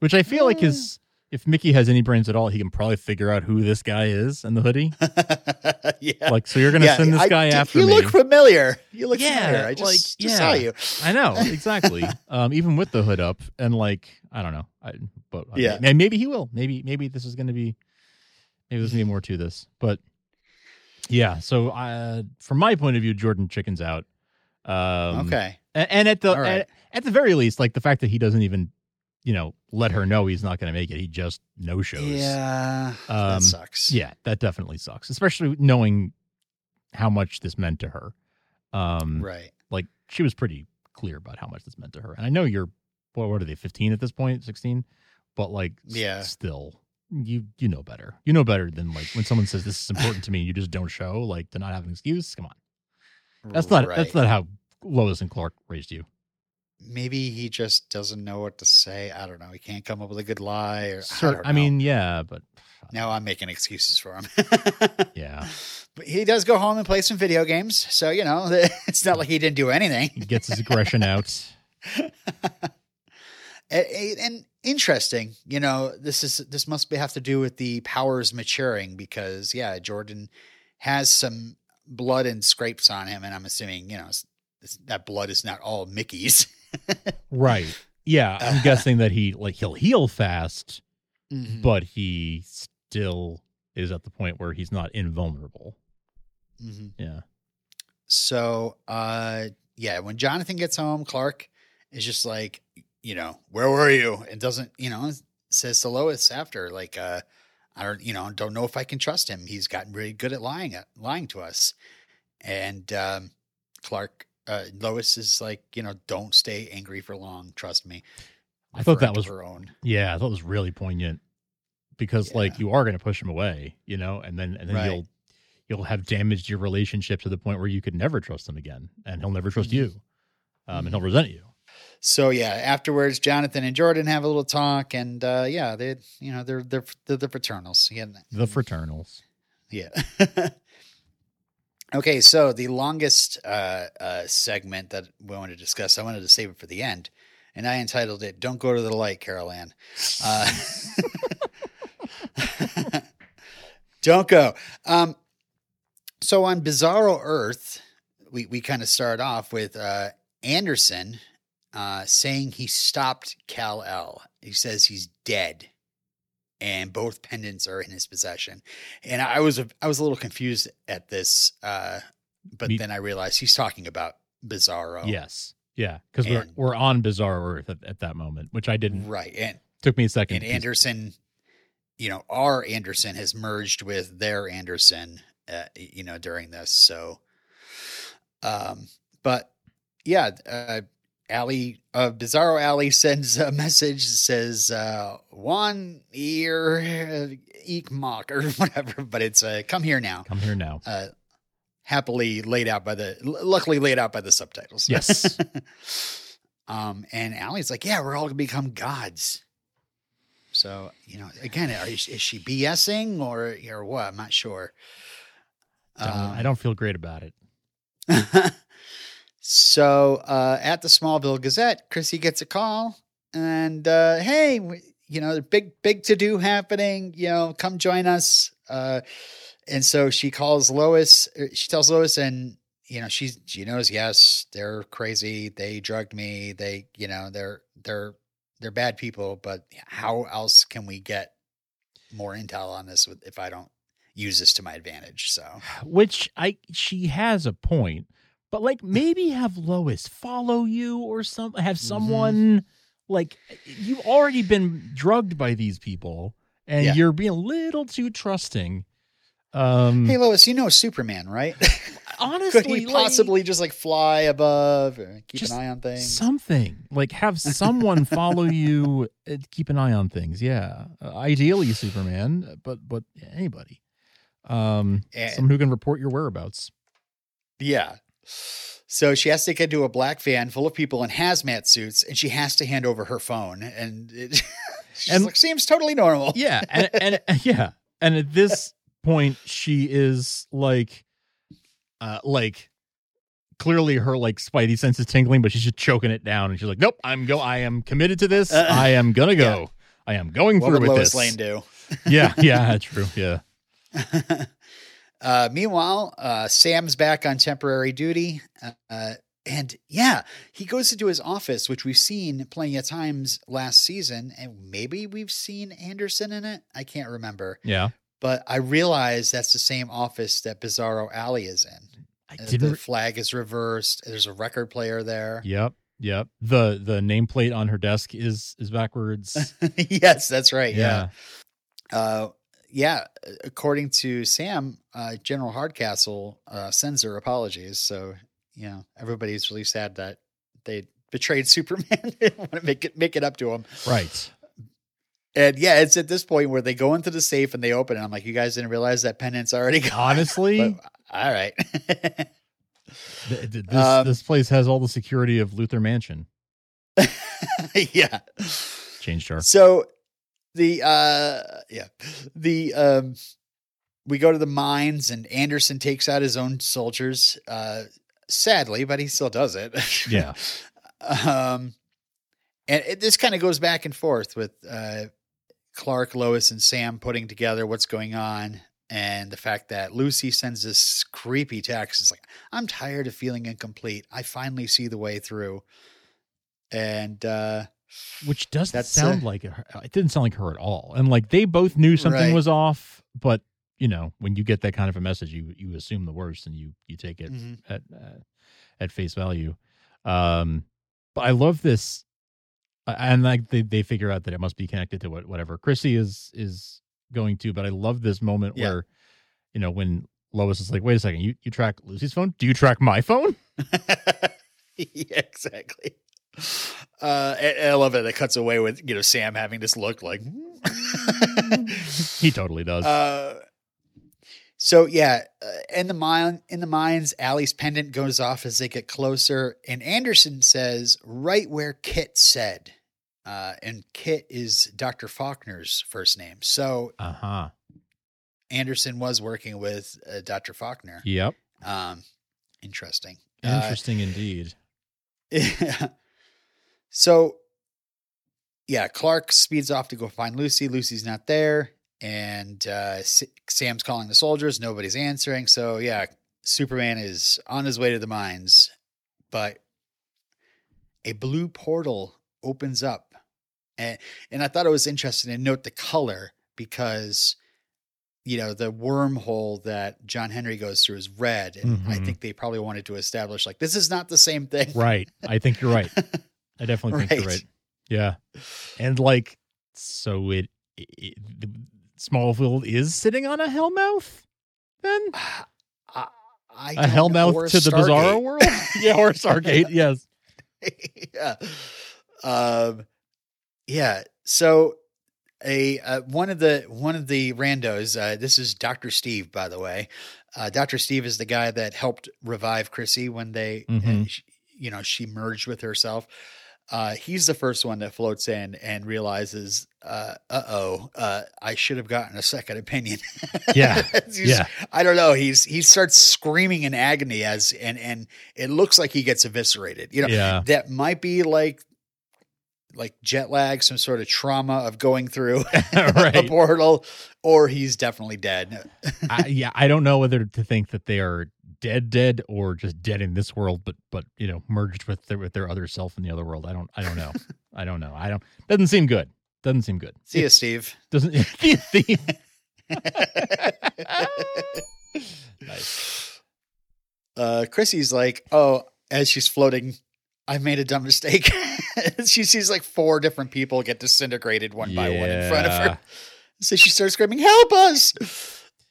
[SPEAKER 2] Which I feel like is if Mickey has any brains at all, he can probably figure out who this guy is in the hoodie.
[SPEAKER 1] yeah,
[SPEAKER 2] Like, so you're gonna
[SPEAKER 1] Yeah,
[SPEAKER 2] send this
[SPEAKER 1] I-
[SPEAKER 2] guy
[SPEAKER 1] d-
[SPEAKER 2] after
[SPEAKER 1] you
[SPEAKER 2] me?
[SPEAKER 1] look familiar. You look
[SPEAKER 2] Yeah,
[SPEAKER 1] familiar. I just,
[SPEAKER 2] like,
[SPEAKER 1] just
[SPEAKER 2] yeah.
[SPEAKER 1] saw you.
[SPEAKER 2] I know exactly. um, even with the hood up, and like I don't know. I but uh,
[SPEAKER 1] Yeah.
[SPEAKER 2] may- maybe he will. Maybe maybe this is going to be maybe there's going to be more to this. But yeah. So uh, from my point of view, Jordan Chicken's out. Um,
[SPEAKER 1] okay.
[SPEAKER 2] and at the
[SPEAKER 1] right.
[SPEAKER 2] at, at the very least, like the fact that he doesn't even you know let her know he's not going to make it. He just no shows.
[SPEAKER 1] Yeah,
[SPEAKER 2] Um,
[SPEAKER 1] that sucks.
[SPEAKER 2] Yeah, that definitely sucks, especially knowing how much this meant to her. Um,
[SPEAKER 1] Right.
[SPEAKER 2] like she was pretty clear about how much this meant to her. And I know you're, what, what are they, 15 at this point, 16? But like, s-
[SPEAKER 1] Yeah.
[SPEAKER 2] still, you you know better. You know better than like when someone says this is important to me, and you just don't show, like to not have an excuse. Come on, that's not
[SPEAKER 1] Right.
[SPEAKER 2] that's not how Lois and Clark raised you.
[SPEAKER 1] Maybe he just doesn't know what to say. I don't know. He can't come up with a good lie. Or, I,
[SPEAKER 2] I, mean, yeah, but
[SPEAKER 1] now I'm making excuses for him.
[SPEAKER 2] yeah,
[SPEAKER 1] But he does go home and play some video games. So, you know, it's not like he didn't do anything.
[SPEAKER 2] he gets his aggression out.
[SPEAKER 1] and, and interesting, you know, this is this must be, have to do with the powers maturing because yeah, Jordan has some blood and scrapes on him, and I'm assuming you know it's, it's, that blood is not all Mickey's.
[SPEAKER 2] Right. Yeah, I'm guessing that he like he'll heal fast,
[SPEAKER 1] Mhm.
[SPEAKER 2] but he still is at the point where he's not invulnerable.
[SPEAKER 1] Mhm.
[SPEAKER 2] Yeah.
[SPEAKER 1] So, uh, yeah, when Jonathan gets home, Clark is just like, you know, where were you? And doesn't, you know, says to Lois after, like, uh, I don't, you know, don't know if I can trust him. He's gotten really good at lying at lying to us. And um, Clark, uh, Lois is like, you know, don't stay angry for long. Trust me.
[SPEAKER 2] I thought that was
[SPEAKER 1] her own.
[SPEAKER 2] Yeah, I thought it was really poignant because like you are going to push him away, you know, and then and then
[SPEAKER 1] Right.
[SPEAKER 2] you'll you'll have damaged your relationship to the point where you could never trust him again, and he'll never trust
[SPEAKER 1] Mhm.
[SPEAKER 2] you, um, and he'll resent you.
[SPEAKER 1] So yeah, afterwards, Jonathan and Jordan have a little talk, and uh, yeah, they, you know, they're they're they're the fraternals. Yeah,
[SPEAKER 2] The fraternals.
[SPEAKER 1] Yeah. okay, so the longest uh, uh, segment that we wanted to discuss, I wanted to save it for the end, and I entitled it "Don't Go to the Light, Carol Anne." Uh, don't go. Um, so on Bizarro Earth, we we kind of start off with uh, Anderson uh, saying he stopped Kal-El. He says he's dead, and both pendants are in his possession. And I was a, I was a little confused at this, uh, but
[SPEAKER 2] Me-
[SPEAKER 1] then I realized he's talking about Bizarro.
[SPEAKER 2] Yes. Yeah, because we're we're on Bizarre Earth at, at that moment, which I didn't.
[SPEAKER 1] right. And
[SPEAKER 2] Took me a second.
[SPEAKER 1] And Anderson, you know, our Anderson has merged with their Anderson, uh, you know, during this. So, um, but yeah, uh, Ali, uh, Bizarro Allie sends a message that says, uh, one ear, uh, eek mock or whatever, but it's, uh, come here now.
[SPEAKER 2] Come here now.
[SPEAKER 1] Uh, happily laid out by the, luckily laid out by the subtitles.
[SPEAKER 2] Yes.
[SPEAKER 1] um, and Allie's like, yeah, we're all gonna become gods. So you know, again, are you, is she BSing or or what? I'm not sure.
[SPEAKER 2] Don't- I don't feel great about it.
[SPEAKER 1] So uh, at the Smallville Gazette, Chrissy gets a call, and uh, hey, you know, big big to do happening. You know, come join us. Uh, and so she calls Lois. er, She tells Lois, and you know, she's she knows. Yes, they're crazy. They drugged me. They, you know, they're they're they're bad people. But how else can we get more intel on this if I don't use this to my advantage? So
[SPEAKER 2] Which I she has a point, but like maybe have Lois follow you or some have
[SPEAKER 1] Mm-hmm.
[SPEAKER 2] someone like you've already been drugged by these people and
[SPEAKER 1] Yeah.
[SPEAKER 2] you're being a little too trusting. Um
[SPEAKER 1] hey, Lois, you know Superman, right?
[SPEAKER 2] honestly
[SPEAKER 1] Could he
[SPEAKER 2] like,
[SPEAKER 1] possibly just like fly above or keep an eye on things?
[SPEAKER 2] something like have someone follow you and keep an eye on things yeah uh, ideally superman but but anybody um
[SPEAKER 1] And-
[SPEAKER 2] someone who can report your whereabouts
[SPEAKER 1] yeah. So she has to get into a black van full of people in hazmat suits, and she has to hand over her phone. And it
[SPEAKER 2] And-
[SPEAKER 1] like, seems totally normal.
[SPEAKER 2] yeah and, and yeah and at this point she is like uh like clearly her like spidey sense is tingling but she's just choking it down and she's like nope i'm go i am committed to this
[SPEAKER 1] Uh,
[SPEAKER 2] i am gonna go i am going
[SPEAKER 1] What
[SPEAKER 2] through with
[SPEAKER 1] Lois
[SPEAKER 2] this
[SPEAKER 1] Lane do?
[SPEAKER 2] yeah yeah true yeah
[SPEAKER 1] uh, meanwhile, uh, Sam's back on temporary duty. Uh, and yeah, he goes into his office, which we've seen plenty of times last season. And maybe we've seen Anderson in it. I can't remember.
[SPEAKER 2] yeah
[SPEAKER 1] But I realize that's the same office that Bizarro Allie is in.
[SPEAKER 2] i
[SPEAKER 1] Uh,
[SPEAKER 2] didn't
[SPEAKER 1] The flag is reversed. There's a record player there.
[SPEAKER 2] Yep, yep. The the nameplate on her desk is is backwards.
[SPEAKER 1] yes, that's right. Yeah.
[SPEAKER 2] yeah.
[SPEAKER 1] Uh, yeah. According to Sam, uh, General Hardcastle uh, sends her apologies. So, you know, everybody's really sad that they betrayed Superman and want to make it make it up to him.
[SPEAKER 2] Right.
[SPEAKER 1] And yeah, it's at this point where they go into the safe and they open it. I'm like, you guys didn't realize that pendant's already gone.
[SPEAKER 2] Honestly,
[SPEAKER 1] But, all right.
[SPEAKER 2] th- th- this
[SPEAKER 1] Um,
[SPEAKER 2] this place has all the security of Luthor Mansion.
[SPEAKER 1] yeah.
[SPEAKER 2] Change jar.
[SPEAKER 1] So the uh yeah. The um we go to the mines and Anderson takes out his own soldiers uh sadly, but he still does it.
[SPEAKER 2] Yeah.
[SPEAKER 1] um and it, this kind of goes back and forth with uh Clark, Lois and Sam putting together what's going on and the fact that Lucy sends this creepy text it's like I'm tired of feeling incomplete. I finally see the way through. And uh
[SPEAKER 2] Which doesn't
[SPEAKER 1] That's,
[SPEAKER 2] sound
[SPEAKER 1] uh,
[SPEAKER 2] like her. It didn't sound like her at all. And like they both knew something
[SPEAKER 1] Right.
[SPEAKER 2] was off, but you know, when you get that kind of a message, you you assume the worst and you you take it
[SPEAKER 1] mhm.
[SPEAKER 2] at uh, at face value. Um, but I love this, uh, and like they they figure out that it must be connected to what whatever Chrissy is is going to. But I love this moment
[SPEAKER 1] Yeah.
[SPEAKER 2] where, you know, when Lois is like, "Wait a second, you you track Lucy's phone? Do you track my phone?"
[SPEAKER 1] yeah, exactly. Uh, and I love it. It cuts away with you know Sam having this look like.
[SPEAKER 2] He totally does.
[SPEAKER 1] uh, so yeah, uh, in the mine, in the mines, Allie's pendant goes off as they get closer, and Anderson says right where Kit said, uh, and Kit is Doctor Faulkner's first name. So
[SPEAKER 2] Uh huh.
[SPEAKER 1] Anderson was working with uh, Doctor Faulkner.
[SPEAKER 2] Yep.
[SPEAKER 1] Um, interesting. Uh,
[SPEAKER 2] Interesting indeed.
[SPEAKER 1] Yeah. So, yeah, Clark speeds off to go find Lucy. Lucy's not there. And uh, S- Sam's calling the soldiers. Nobody's answering. So, yeah, Superman is on his way to the mines. But a blue portal opens up. And, and I thought it was interesting to note the color because, you know, the wormhole that John Henry goes through is red. And I
[SPEAKER 2] Mhm.
[SPEAKER 1] think they probably wanted to establish, like, this is not the same thing.
[SPEAKER 2] Right. I think you're right. I definitely think you're
[SPEAKER 1] Right.
[SPEAKER 2] right. Yeah. And like, so it, it the Smallville is sitting on a hellmouth then?
[SPEAKER 1] I, I
[SPEAKER 2] A hellmouth to the
[SPEAKER 1] Stargate.
[SPEAKER 2] Bizarro world? yeah, or a Stargate. Yes.
[SPEAKER 1] yeah. Um, yeah. So a uh, one of the one of the randos. Uh, this is Doctor Steve, by the way. Uh, Doctor Steve is the guy that helped revive Chrissy when they, uh,
[SPEAKER 2] Mhm.
[SPEAKER 1] sh- you know, she merged with herself. Uh, he's the first one that floats in and realizes, uh oh, uh, I should have gotten a second opinion.
[SPEAKER 2] Yeah, yeah.
[SPEAKER 1] I don't know. He's he starts screaming in agony as and and it looks like he gets eviscerated. You know,
[SPEAKER 2] yeah.
[SPEAKER 1] that might be like like jet lag, some sort of trauma of going through a portal, or he's definitely dead.
[SPEAKER 2] I, yeah, I don't know whether to think that they are dead, dead, or just dead in this world, but but you know, merged with their with their other self in the other world. I don't, I don't know. I don't know. I don't. Doesn't seem good. Doesn't seem good.
[SPEAKER 1] See you, Steve.
[SPEAKER 2] Doesn't. see Steve. nice.
[SPEAKER 1] uh, Chrissy's like, oh, as she's floating, I made a dumb mistake. she sees like four different people get disintegrated one by one in front of her. So she starts screaming, "Help us!"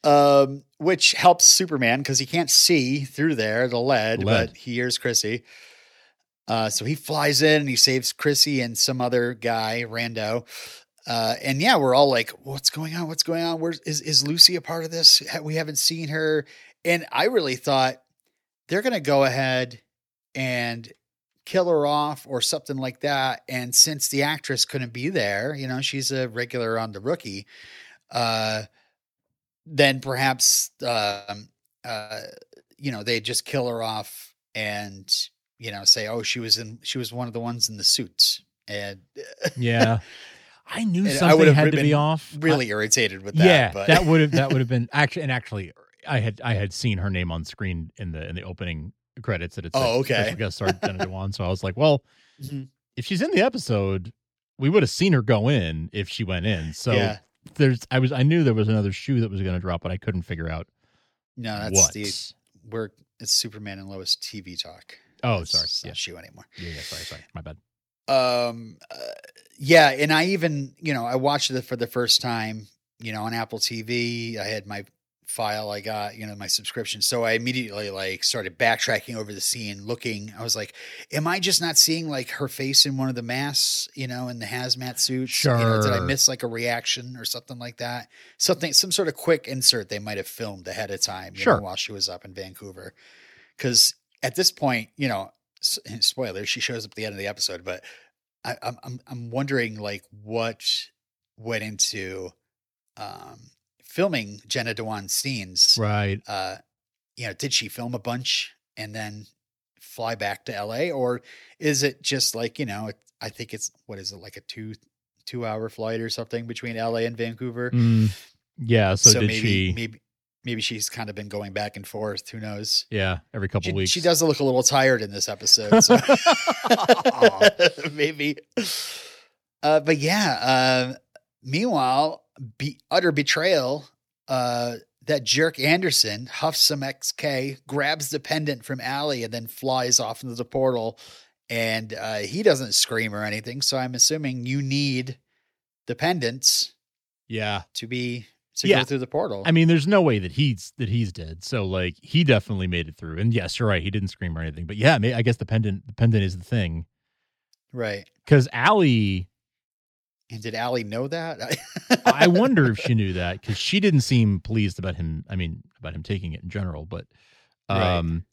[SPEAKER 1] Um, which helps Superman because he can't see through there the lead,
[SPEAKER 2] Lead.
[SPEAKER 1] but he hears Chrissy. Uh, so he flies in and he saves Chrissy and some other guy, Rando. Uh, and yeah, we're all like, "What's going on? What's going on? Where's is is Lucy a part of this? We haven't seen her." And I really thought they're going to go ahead and kill her off or something like that. And since the actress couldn't be there, you know, she's a regular on the rookie, uh, then perhaps, um, uh, you know, they just kill her off and, you know, say, oh, she was in, she was one of the ones in the suits. And
[SPEAKER 2] Yeah. I knew
[SPEAKER 1] And I
[SPEAKER 2] something
[SPEAKER 1] would've
[SPEAKER 2] had to be off.
[SPEAKER 1] really irritated with that.
[SPEAKER 2] yeah,
[SPEAKER 1] but
[SPEAKER 2] that would have that would have been actually and actually I had I had seen her name on screen in the in the opening credits that it's
[SPEAKER 1] Oh, okay.
[SPEAKER 2] guest star Jenna Dewan. So I was like, well,
[SPEAKER 1] Mhm.
[SPEAKER 2] if she's in the episode, we would have seen her go in if she went in. So
[SPEAKER 1] yeah,
[SPEAKER 2] there's I was I knew there was another shoe that was going to drop, but I couldn't figure out
[SPEAKER 1] no, that's
[SPEAKER 2] what.
[SPEAKER 1] the, we're, it's Superman and Lois TV talk.
[SPEAKER 2] oh,
[SPEAKER 1] It's
[SPEAKER 2] sorry.
[SPEAKER 1] not
[SPEAKER 2] Yeah.
[SPEAKER 1] shoe anymore.
[SPEAKER 2] yeah, yeah, sorry, sorry, my bad.
[SPEAKER 1] um uh, yeah and i even you know i watched it for the first time you know on apple tv i had my file i got you know my subscription so i immediately like started backtracking over the scene looking. I was like am i just not seeing like her face in one of the masks you know in the hazmat suits? You know, did i miss like a reaction or something like that? Something some sort of quick insert they might have filmed ahead of time you
[SPEAKER 2] Sure.
[SPEAKER 1] know, while she was up in vancouver because at this point you know spoiler she shows up at the end of the episode but I, I'm I'm I'm wondering like what went into um, filming Jenna Dewan scenes.
[SPEAKER 2] Right.
[SPEAKER 1] Uh, you know, did she film a bunch and then fly back to L.A. or is it just like you know? It, I think it's what is it like a two two hour flight or something between L.A. and Vancouver.
[SPEAKER 2] Mm, yeah. So, did
[SPEAKER 1] maybe
[SPEAKER 2] she?
[SPEAKER 1] maybe maybe she's kind of been going back and forth. Who knows?
[SPEAKER 2] yeah, every couple
[SPEAKER 1] She,
[SPEAKER 2] weeks.
[SPEAKER 1] she does look a little tired in this episode. So maybe. Uh, but yeah. Uh, meanwhile, be, utter betrayal. Uh, that jerk Anderson huffs some XK, grabs the pendant from Allie, and then flies off into the portal. And uh, he doesn't scream or anything. So I'm assuming you need the pendants
[SPEAKER 2] Yeah.
[SPEAKER 1] to be to
[SPEAKER 2] Yeah.
[SPEAKER 1] go through the portal.
[SPEAKER 2] I mean, there's no way that he's that he's dead. So like he definitely made it through. And yes, you're right. He didn't scream or anything. But yeah, I guess the pendant the pendant is the thing.
[SPEAKER 1] right.
[SPEAKER 2] Because Allie,
[SPEAKER 1] And did Allie know that?
[SPEAKER 2] I wonder if she knew that because she didn't seem pleased about him. I mean, about him taking it in general. But
[SPEAKER 1] Right.
[SPEAKER 2] um,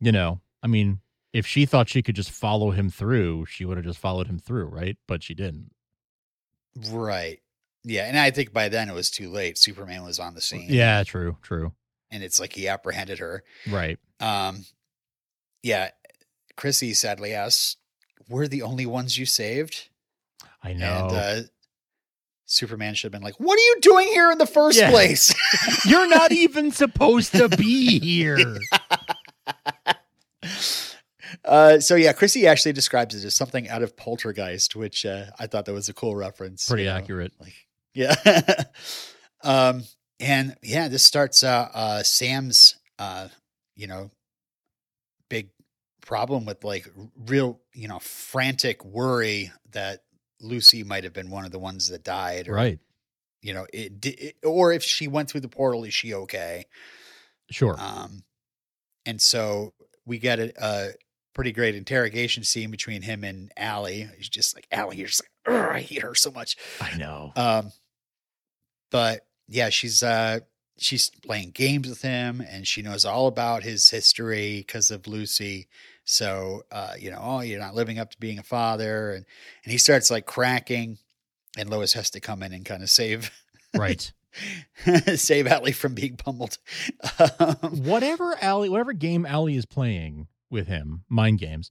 [SPEAKER 2] you know, I mean, if she thought she could just follow him through, she would have just followed him through, right? But she didn't.
[SPEAKER 1] Right. Yeah, and I think by then it was too late. Superman was on the scene.
[SPEAKER 2] Yeah, true, true.
[SPEAKER 1] and it's like he apprehended her.
[SPEAKER 2] Right.
[SPEAKER 1] Um, yeah, Chrissy sadly asks, "We're the only ones you saved?"
[SPEAKER 2] I know.
[SPEAKER 1] And uh, Superman should have been like, "What are you doing here in the first
[SPEAKER 2] Yeah.
[SPEAKER 1] place?"
[SPEAKER 2] You're not even supposed to be here.
[SPEAKER 1] uh, so yeah, Chrissy actually describes it as something out of Poltergeist, which uh, I thought that was a cool reference.
[SPEAKER 2] Pretty
[SPEAKER 1] you know?
[SPEAKER 2] accurate.
[SPEAKER 1] Like, yeah. um, and yeah, this starts uh, uh Sam's uh, you know, big problem with like real, you know, frantic worry that Lucy might have been one of the ones that died, or
[SPEAKER 2] Right.
[SPEAKER 1] you know, it, it or if she went through the portal, is she okay?
[SPEAKER 2] Sure.
[SPEAKER 1] Um, and so we get a, a pretty great interrogation scene between him and Allie. He's just like Allie, you're just like, I hate her so much.
[SPEAKER 2] I know.
[SPEAKER 1] Um, but yeah, she's uh, she's playing games with him and she knows all about his history because of Lucy. So, uh, you know, oh, you're not living up to being a father. And, and he starts like cracking and Lois has to come in and kind of save,
[SPEAKER 2] Right.
[SPEAKER 1] save Allie from being pummeled. Um,
[SPEAKER 2] whatever Allie, whatever game Allie is playing with him, mind games,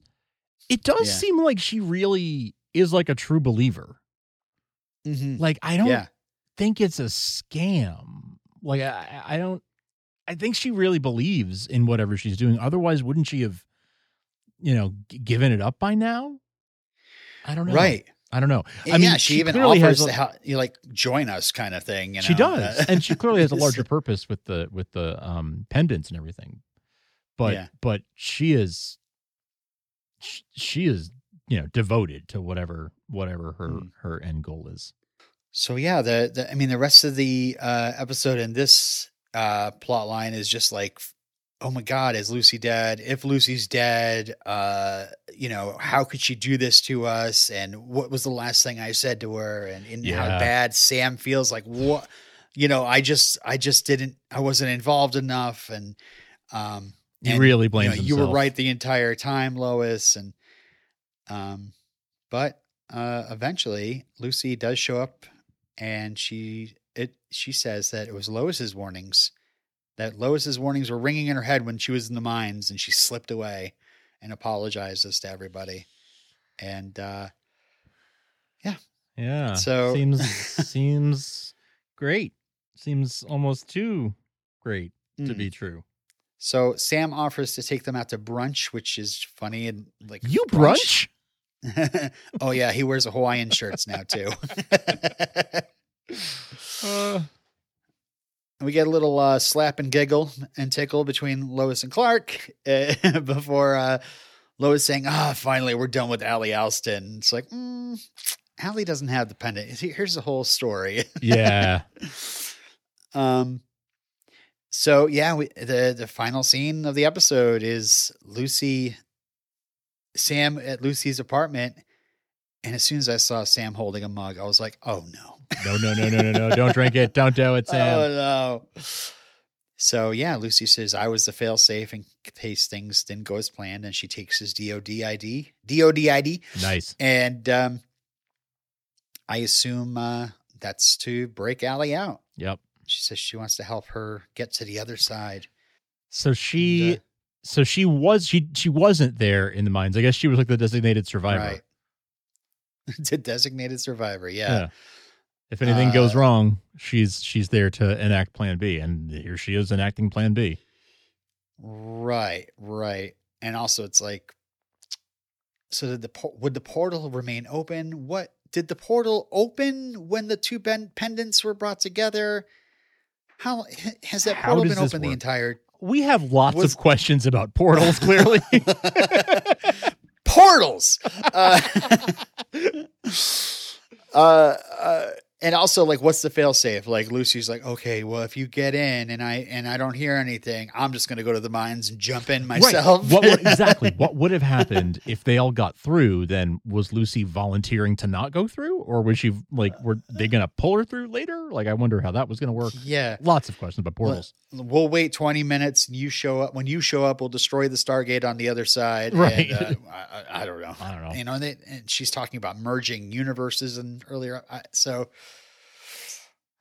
[SPEAKER 2] it does
[SPEAKER 1] Yeah.
[SPEAKER 2] seem like she really is like a true believer.
[SPEAKER 1] mhm.
[SPEAKER 2] Like I don't
[SPEAKER 1] Yeah.
[SPEAKER 2] think it's a scam. Like I, I don't. I think she really believes in whatever she's doing. Otherwise, wouldn't she have, you know, g- given it up by now? I don't know.
[SPEAKER 1] Right.
[SPEAKER 2] I don't know. I
[SPEAKER 1] yeah,
[SPEAKER 2] mean,
[SPEAKER 1] she,
[SPEAKER 2] she
[SPEAKER 1] even
[SPEAKER 2] clearly
[SPEAKER 1] offers
[SPEAKER 2] has a-
[SPEAKER 1] to help, you like join us kind of thing. You know?
[SPEAKER 2] she does, and she clearly has a larger purpose with the with the um pendants and everything. But
[SPEAKER 1] Yeah.
[SPEAKER 2] but she is sh- she is you know devoted to whatever whatever her
[SPEAKER 1] Mm.
[SPEAKER 2] her end goal is.
[SPEAKER 1] So yeah, the, the I mean the rest of the uh episode and this uh plot line is just like oh my god, is Lucy dead? If Lucy's dead, uh you know, how could she do this to us? And what was the last thing I said to her? And, and how bad Sam feels like what you know, I just I just didn't I wasn't involved enough. And um
[SPEAKER 2] He
[SPEAKER 1] and,
[SPEAKER 2] really
[SPEAKER 1] you, know, you were right the entire time, Lois, and um, but uh, eventually Lucy does show up, and she it she says that it was Lois's warnings, that Lois's warnings were ringing in her head when she was in the mines, and she slipped away and apologizes to everybody, and uh,
[SPEAKER 2] Yeah.
[SPEAKER 1] So-
[SPEAKER 2] seems seems great. Seems almost too great to
[SPEAKER 1] mm.
[SPEAKER 2] be true.
[SPEAKER 1] so Sam offers to take them out to brunch, which is funny and like
[SPEAKER 2] You brunch?
[SPEAKER 1] oh yeah, he wears Hawaiian shirts now too.
[SPEAKER 2] Uh,
[SPEAKER 1] we get a little uh, slap and giggle and tickle between Lois and Clark uh, before uh, Lois saying, "Ah, finally, we're done with Allie Alston." It's like, mm, Allie doesn't have the pendant. Here's the whole story.
[SPEAKER 2] yeah.
[SPEAKER 1] um. So yeah, we, the the final scene of the episode is Lucy, Sam at Lucy's apartment, and as soon as I saw Sam holding a mug, I was like, "Oh no."
[SPEAKER 2] No, no, no, no, no, no. Don't drink it. Don't do it, Sam.
[SPEAKER 1] Oh no. So yeah, Lucy says I was the failsafe in case things didn't go as planned, and she takes his DOD ID, DOD ID,
[SPEAKER 2] nice.
[SPEAKER 1] and um, I assume uh, that's to break Allie out.
[SPEAKER 2] Yep.
[SPEAKER 1] She says she wants to help her get to the other side.
[SPEAKER 2] So she
[SPEAKER 1] And, uh,
[SPEAKER 2] so she was she she wasn't there in the mines. I guess she was like the designated survivor.
[SPEAKER 1] Right. to designated survivor. Yeah.
[SPEAKER 2] Yeah. If anything goes
[SPEAKER 1] Uh,
[SPEAKER 2] wrong, she's she's there to enact plan B and here she is enacting plan B.
[SPEAKER 1] Right, right. And also it's like so did the would the portal remain open? What did the portal open when the two ben- pendants were brought together? How has that portal been open the
[SPEAKER 2] work?
[SPEAKER 1] entire
[SPEAKER 2] We have lots
[SPEAKER 1] Was-
[SPEAKER 2] of questions about portals clearly.
[SPEAKER 1] portals? Uh, uh, uh, and also like what's the fail safe? Like Lucy's like, okay, well if you get in and I and I don't hear anything, I'm just gonna go to the mines and jump in myself.
[SPEAKER 2] Right. What would, exactly? What would have happened if they all got through? Then was Lucy volunteering to not go through, or was she like were they going to pull her through later? Like I wonder how that was going to work.
[SPEAKER 1] yeah.
[SPEAKER 2] Lots of questions about portals.
[SPEAKER 1] we'll wait 20 minutes and you show up when you show up we'll destroy the stargate on the other side
[SPEAKER 2] Right.
[SPEAKER 1] and, uh, I, I- I don't know
[SPEAKER 2] I don't know.
[SPEAKER 1] you know and, they, and she's talking about merging universes and earlier I, so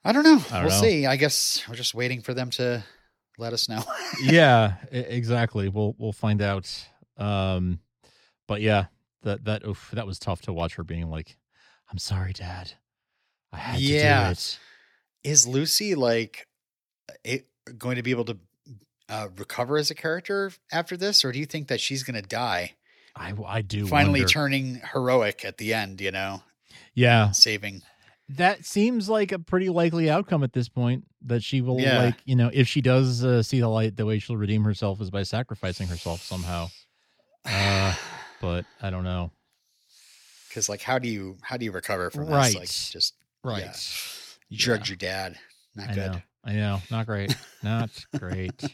[SPEAKER 1] i don't know
[SPEAKER 2] I don't
[SPEAKER 1] we'll
[SPEAKER 2] know.
[SPEAKER 1] see i guess we're just waiting for them to let us know
[SPEAKER 2] yeah, exactly. We'll we'll find out. Um, but yeah, that that oof, that was tough to watch her being like, "I'm sorry, Dad. I had
[SPEAKER 1] Yeah.
[SPEAKER 2] to do it."
[SPEAKER 1] is lucy like it, going to be able to uh, recover as a character after this or do you think that she's going to die
[SPEAKER 2] I I do
[SPEAKER 1] finally
[SPEAKER 2] wonder.
[SPEAKER 1] turning heroic at the end you know
[SPEAKER 2] Yeah,
[SPEAKER 1] saving
[SPEAKER 2] that seems like a pretty likely outcome at this point. That she will
[SPEAKER 1] Yeah.
[SPEAKER 2] like you know if she does uh, see the light, the way she'll redeem herself is by sacrificing herself somehow. Uh, but I don't know.
[SPEAKER 1] because like how do you how do you recover from
[SPEAKER 2] Right.
[SPEAKER 1] this like just
[SPEAKER 2] Right.
[SPEAKER 1] Yeah. you drugged your dad not
[SPEAKER 2] I
[SPEAKER 1] good
[SPEAKER 2] know. I know. Not great. Not great.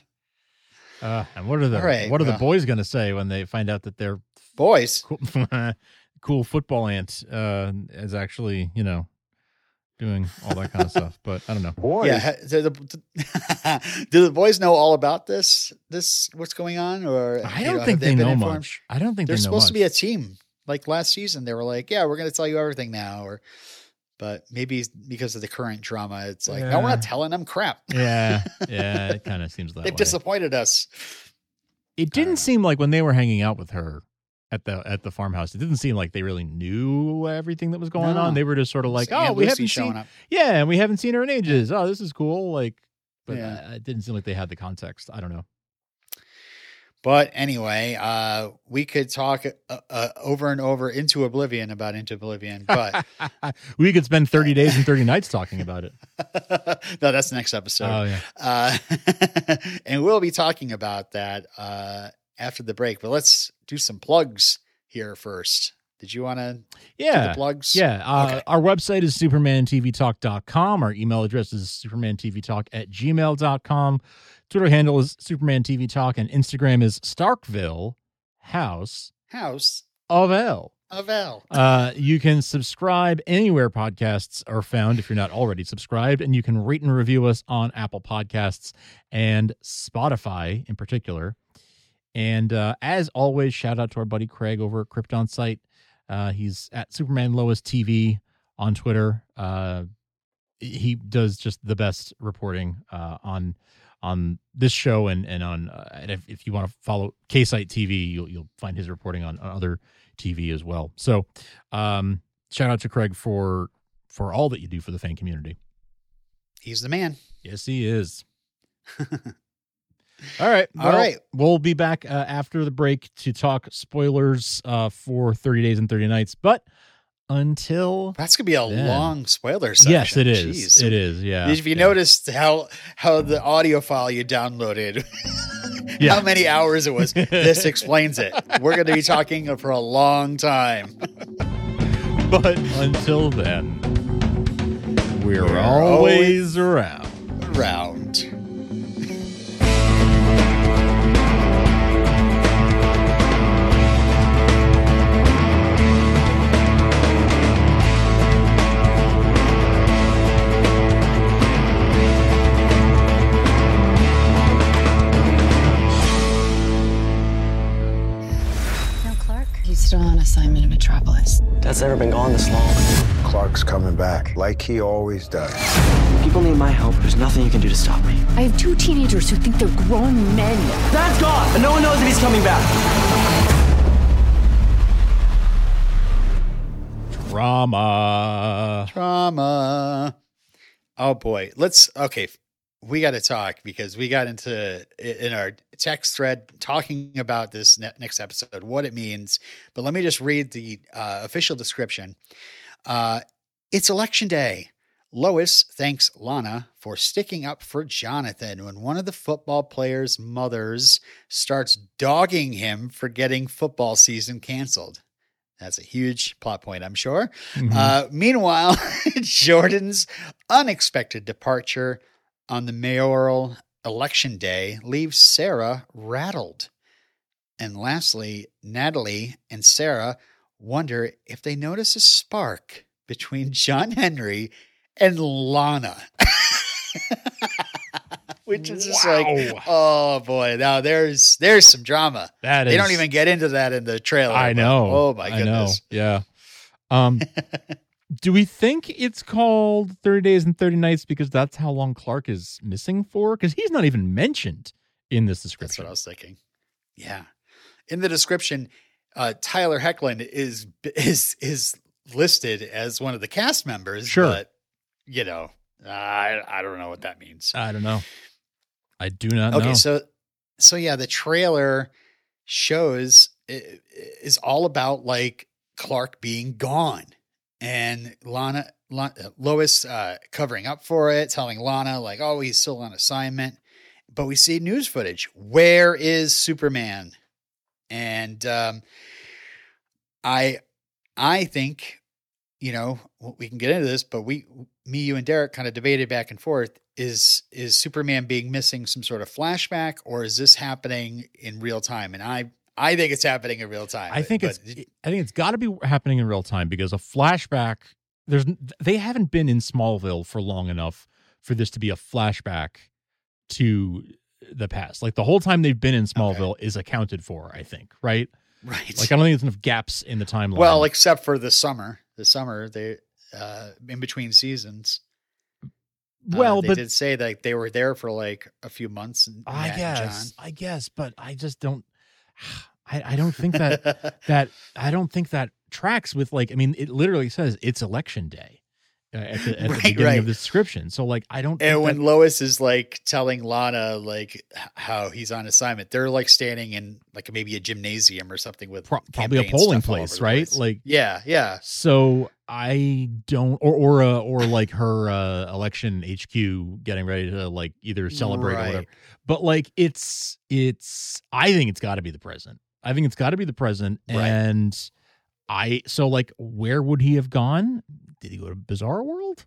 [SPEAKER 2] Uh, and what are the
[SPEAKER 1] right,
[SPEAKER 2] what are the boys going to say when they find out that their
[SPEAKER 1] boys
[SPEAKER 2] cool, cool football aunt uh, is actually you know doing all that kind of stuff. But I don't know.
[SPEAKER 3] Boys.
[SPEAKER 1] Yeah, do the, do the boys know all about this? This what's going on, or
[SPEAKER 2] I don't
[SPEAKER 1] have
[SPEAKER 2] think they
[SPEAKER 1] been
[SPEAKER 2] know
[SPEAKER 1] informed?
[SPEAKER 2] much. I don't think
[SPEAKER 1] They're
[SPEAKER 2] they know
[SPEAKER 1] supposed to be a team. Like last season, they were like, "Yeah, we're going to tell you everything now," or, but maybe because of the current drama, it's like, "No, we're not telling them crap.
[SPEAKER 2] yeah, yeah. It kind of seems that
[SPEAKER 1] They've
[SPEAKER 2] way.
[SPEAKER 1] disappointed us."
[SPEAKER 2] it didn't uh. seem like when they were hanging out with her at the at the farmhouse, it didn't seem like they really knew everything that was going
[SPEAKER 1] No.
[SPEAKER 2] on. They were just sort of like, "Oh, we
[SPEAKER 1] Lucy
[SPEAKER 2] haven't
[SPEAKER 1] showing
[SPEAKER 2] seen,
[SPEAKER 1] up.
[SPEAKER 2] yeah, and we haven't seen her in ages. Oh, this is cool." Like, but
[SPEAKER 1] Yeah.
[SPEAKER 2] uh, it didn't seem like they had the context. I don't know.
[SPEAKER 1] But anyway, uh, we could talk uh, uh, over and over into oblivion about into oblivion, but
[SPEAKER 2] we could spend thirty days and thirty nights talking about it.
[SPEAKER 1] no, that's the next episode.
[SPEAKER 2] oh yeah,
[SPEAKER 1] Uh, and we'll be talking about that uh, after the break. But let's do some plugs here first. Did you want to do
[SPEAKER 2] yeah.
[SPEAKER 1] the plugs?
[SPEAKER 2] Yeah. Uh,
[SPEAKER 1] Okay.
[SPEAKER 2] Our website is supermantvtalk.com. Our email address is supermantvtalk at gmail.com. Twitter handle is Superman TV Talk, and Instagram is Starkville House
[SPEAKER 1] House
[SPEAKER 2] of L.
[SPEAKER 1] of L.
[SPEAKER 2] Uh, you can subscribe anywhere podcasts are found if you're not already subscribed, and you can rate and review us on Apple Podcasts and Spotify in particular. And uh, as always, shout out to our buddy Craig over at KryptonSite. Uh, he's at Superman Lois TV on Twitter. Uh, he does just the best reporting uh, on on this show and and on uh, and if, if you want to follow KSiteTV, you'll you'll find his reporting on, on other TV as well. So, um, shout out to Craig for for all that you do for the fan community.
[SPEAKER 1] He's the man.
[SPEAKER 2] Yes, he is. All right.
[SPEAKER 1] All right.
[SPEAKER 2] We'll be back uh, after the break to talk spoilers uh, for 30 Days and 30 Nights. But until.
[SPEAKER 1] That's gonna be a
[SPEAKER 2] Yeah.
[SPEAKER 1] long spoiler section.
[SPEAKER 2] Yes, it is.
[SPEAKER 1] Jeez.
[SPEAKER 2] It is. Yeah.
[SPEAKER 1] If you
[SPEAKER 2] yeah.
[SPEAKER 1] noticed how how the audio file you downloaded,
[SPEAKER 2] Yeah.
[SPEAKER 1] how many hours it was, this explains it. We're going to be talking for a long time.
[SPEAKER 2] But until then, we're,
[SPEAKER 1] We're
[SPEAKER 2] always around.
[SPEAKER 1] Round.
[SPEAKER 4] On assignment in Metropolis.
[SPEAKER 5] Dad's never been gone this long.
[SPEAKER 3] Clark's coming back, like he always does.
[SPEAKER 5] People need my help. There's nothing you can do to stop me.
[SPEAKER 4] I have two teenagers who think they're grown men.
[SPEAKER 5] Dad's gone, and no one knows if he's coming back.
[SPEAKER 2] Drama.
[SPEAKER 1] Drama. Oh boy. Let's okay. We got to talk because we got into in our text thread talking about this ne- next episode, what it means. But let me just read the uh, official description. Uh, it's election day. Lois thanks Lana for sticking up for Jonathan when one of the football players' mothers starts dogging him for getting football season canceled. That's a huge plot point, I'm sure.
[SPEAKER 2] Mhm.
[SPEAKER 1] Uh, meanwhile, Jordan's unexpected departure on the mayoral election day leaves Sarah rattled. And lastly, Natalie and Sarah wonder if they notice a spark between John Henry and Lana. Which is just like, oh boy, now there's there's some drama.
[SPEAKER 2] that is.
[SPEAKER 1] They don't even get into that in the trailer.
[SPEAKER 2] I know.
[SPEAKER 1] Oh my
[SPEAKER 2] I know.
[SPEAKER 1] goodness.
[SPEAKER 2] Yeah. Um, do we think it's called 30 Days and 30 Nights because that's how long Clark is missing for? Because he's not even mentioned in this
[SPEAKER 1] That's
[SPEAKER 2] description.
[SPEAKER 1] what I was thinking. Yeah. In the description, uh, Tyler Hoechlin is is is listed as one of the cast members.
[SPEAKER 2] Sure.
[SPEAKER 1] But, you know, I I don't know what that means.
[SPEAKER 2] I don't know. I do not know.
[SPEAKER 1] okay,
[SPEAKER 2] know.
[SPEAKER 1] so so yeah, the trailer shows is all about like Clark being gone and Lana, Lana Lois uh, covering up for it, telling Lana like, "Oh, he's still on assignment." But we see news footage. Where is Superman? And um, I, I think, you know, we can get into this, but we, me, you, and Derek kind of debated back and forth. Is is Superman being missing some sort of flashback, or is this happening in real time? And I, I think it's happening in real time.
[SPEAKER 2] I think
[SPEAKER 1] but-
[SPEAKER 2] it's I think it's got to be happening in real time because a flashback there's they haven't been in Smallville for long enough for this to be a flashback to the past. Like the whole time they've been in Smallville is accounted for, I think, right?
[SPEAKER 1] Right.
[SPEAKER 2] Like I don't think there's enough gaps in the timeline.
[SPEAKER 1] well, except for the summer. The summer they uh in between seasons. uh,
[SPEAKER 2] well,
[SPEAKER 1] they
[SPEAKER 2] but
[SPEAKER 1] did say that they were there for like a few months. And
[SPEAKER 2] I guess,
[SPEAKER 1] John.
[SPEAKER 2] I guess, but I just don't. I, I don't think that that I don't think that tracks with like. I mean, it literally says it's election day uh, at the, at the beginning
[SPEAKER 1] right.
[SPEAKER 2] of the description. So like, I don't. Think
[SPEAKER 1] And
[SPEAKER 2] that-
[SPEAKER 1] when Lois is like telling Lana like how he's on assignment, they're like standing in like maybe a gymnasium or something with
[SPEAKER 2] Pro- probably a polling
[SPEAKER 1] stuff all over
[SPEAKER 2] place, right?
[SPEAKER 1] place.
[SPEAKER 2] Like,
[SPEAKER 1] yeah, yeah,
[SPEAKER 2] so I don't, or or uh, or like her uh, election HQ getting ready to like either celebrate or whatever. But like, it's it's. I think it's got to be the president. I think it's got to be the president,
[SPEAKER 1] Right.
[SPEAKER 2] and I. So like, where would he have gone? Did he go to Bizarre World?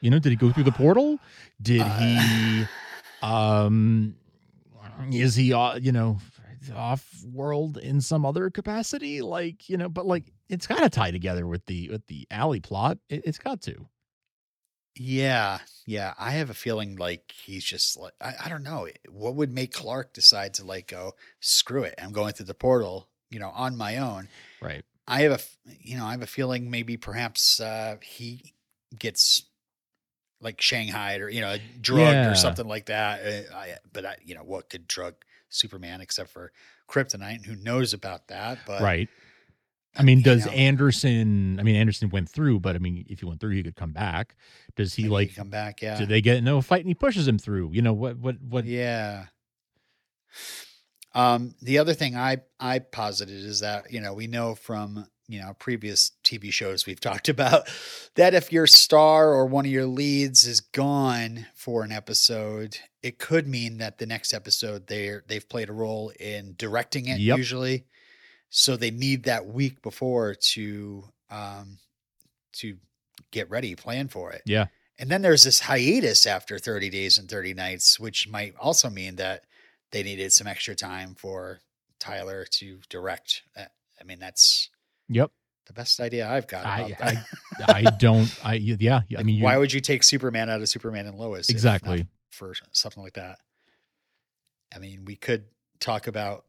[SPEAKER 2] You know, did he go through the portal? Did he? um is he uh, you know off world in some other capacity like you know but like it's got to tie together with the with the Allie plot it, it's got to
[SPEAKER 1] yeah, yeah. I have a feeling like he's just like I, I don't know what would make Clark decide to like go screw it. I'm going through the portal, you know, on my own.
[SPEAKER 2] right
[SPEAKER 1] I have a you know I have a feeling maybe perhaps uh, he gets like Shanghai or you know drugged
[SPEAKER 2] Yeah.
[SPEAKER 1] or something like that. Uh, I, but I, you know what could drug Superman except for kryptonite? And who knows about that? But
[SPEAKER 2] right i mean does
[SPEAKER 1] know,
[SPEAKER 2] anderson i mean anderson went through but i mean if he went through he could come back does he like
[SPEAKER 1] come back? Yeah,
[SPEAKER 2] do they get into a fight and he pushes him through you know what what what
[SPEAKER 1] Yeah. Um, the other thing I I posited is that you know we know from you know previous TV shows we've talked about that if your star or one of your leads is gone for an episode, it could mean that the next episode they're they've played a role in directing it
[SPEAKER 2] Yep.
[SPEAKER 1] usually, so they need that week before to um to get ready, plan for it.
[SPEAKER 2] yeah
[SPEAKER 1] And then there's this hiatus after 30 days and 30 nights, which might also mean that they needed some extra time for Tyler to direct. Uh, I mean, that's
[SPEAKER 2] yep
[SPEAKER 1] the best idea I've got.
[SPEAKER 2] I. I i don't i yeah i mean
[SPEAKER 1] Why would you take Superman out of Superman and Lois?
[SPEAKER 2] exactly
[SPEAKER 1] for something like that. I mean, we could talk about,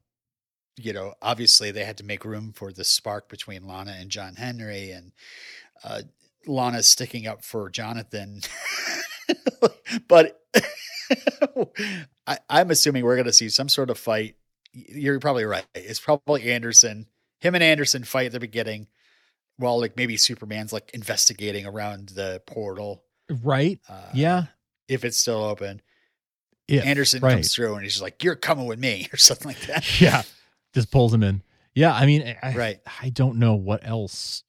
[SPEAKER 1] you know, obviously they had to make room for the spark between Lana and John Henry, and uh, Lana sticking up for Jonathan. but I, I'm assuming we're going to see some sort of fight. You're probably right. It's probably Anderson. Him and Anderson fight at the beginning, while like maybe Superman's like investigating around the portal.
[SPEAKER 2] right
[SPEAKER 1] Uh,
[SPEAKER 2] yeah
[SPEAKER 1] if it's still open.
[SPEAKER 2] if,
[SPEAKER 1] Anderson
[SPEAKER 2] right.
[SPEAKER 1] comes through and he's just like, "You're coming with me," or something like that.
[SPEAKER 2] yeah just pulls him in yeah i mean I,
[SPEAKER 1] Right.
[SPEAKER 2] i don't know what else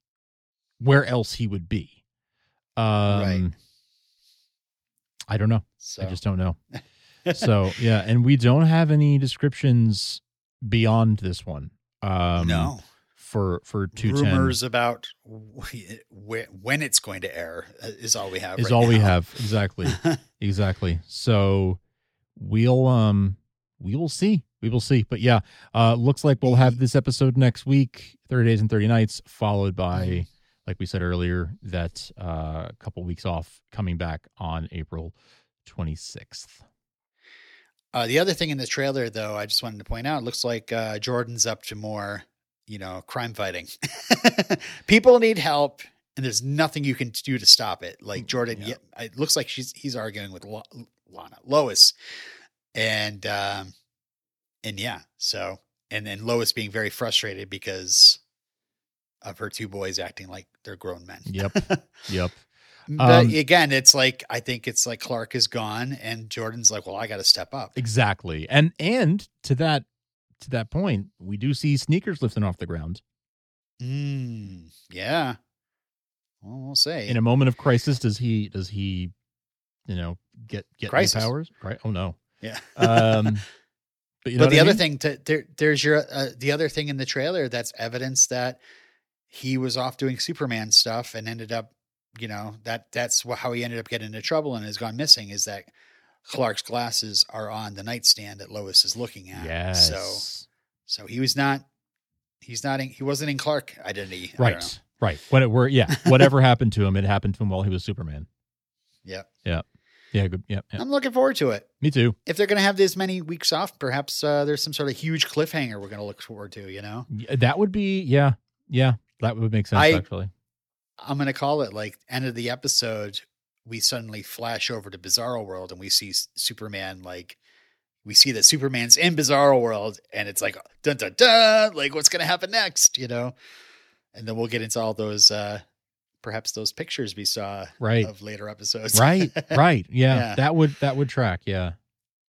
[SPEAKER 2] where else he would be um
[SPEAKER 1] Right.
[SPEAKER 2] i don't know
[SPEAKER 1] So
[SPEAKER 2] i just don't know. So yeah and we don't have any descriptions beyond this one um
[SPEAKER 1] no.
[SPEAKER 2] for for two
[SPEAKER 1] rumors about wh- wh- when it's going to air uh, is all we have.
[SPEAKER 2] is
[SPEAKER 1] right
[SPEAKER 2] all we have. Exactly. Exactly. So we'll um we will see. We will see. But yeah uh looks like we'll have this episode next week 30 days and 30 nights followed by like we said earlier that uh a couple weeks off coming back on april 26th
[SPEAKER 1] Uh, the other thing in the trailer, though, I just wanted to point out, it looks like uh, Jordan's up to more, you know, crime fighting. People need help, and there's nothing you can do to stop it. Like Jordan,
[SPEAKER 2] Mm, Yeah.
[SPEAKER 1] yeah, it looks like she's he's arguing with Lo- Lana, Lois, and um, and yeah, so and then Lois being very frustrated because of her two boys acting like they're grown men.
[SPEAKER 2] Yep. yep
[SPEAKER 1] But
[SPEAKER 2] Um,
[SPEAKER 1] again, it's like I think it's like Clark is gone, and Jordan's like, well, I got to step up.
[SPEAKER 2] exactly and and to that to that point we do see sneakers lifting off the ground
[SPEAKER 1] Mm, yeah. Well, we'll say.
[SPEAKER 2] in a moment of crisis does he does he you know get get
[SPEAKER 1] Crisis.
[SPEAKER 2] powers right oh no
[SPEAKER 1] yeah.
[SPEAKER 2] um but you know
[SPEAKER 1] but the
[SPEAKER 2] I
[SPEAKER 1] other
[SPEAKER 2] mean?
[SPEAKER 1] thing, to, there, there's your uh, the other thing in the trailer that's evidence that he was off doing Superman stuff and ended up, you know, that that's how he ended up getting into trouble and has gone missing. Is that Clark's glasses are on the nightstand that Lois is looking at.
[SPEAKER 2] yes
[SPEAKER 1] So so he was not. He's not. In, he wasn't in Clark identity. I don't know.
[SPEAKER 2] right Right. When it were yeah, whatever happened to him, it happened to him while he was Superman.
[SPEAKER 1] Yep.
[SPEAKER 2] Yeah. Yeah. Good. Yeah. yeah.
[SPEAKER 1] I'm looking forward to it.
[SPEAKER 2] Me too.
[SPEAKER 1] If they're going to have this many weeks off, perhaps uh, there's some sort of huge cliffhanger we're going to look forward to. You know,
[SPEAKER 2] That would be yeah, yeah. That would make sense
[SPEAKER 1] I-
[SPEAKER 2] actually.
[SPEAKER 1] I'm going to call it like end of the episode. We suddenly flash over to Bizarro World and we see Superman like. We see that Superman's in Bizarro World, and it's like dun dun dun, like what's going to happen next, you know? And then we'll get into all those, uh perhaps those pictures we saw
[SPEAKER 2] Right.
[SPEAKER 1] of later episodes,
[SPEAKER 2] right. Right. Yeah,
[SPEAKER 1] Yeah.
[SPEAKER 2] That would that would track. Yeah.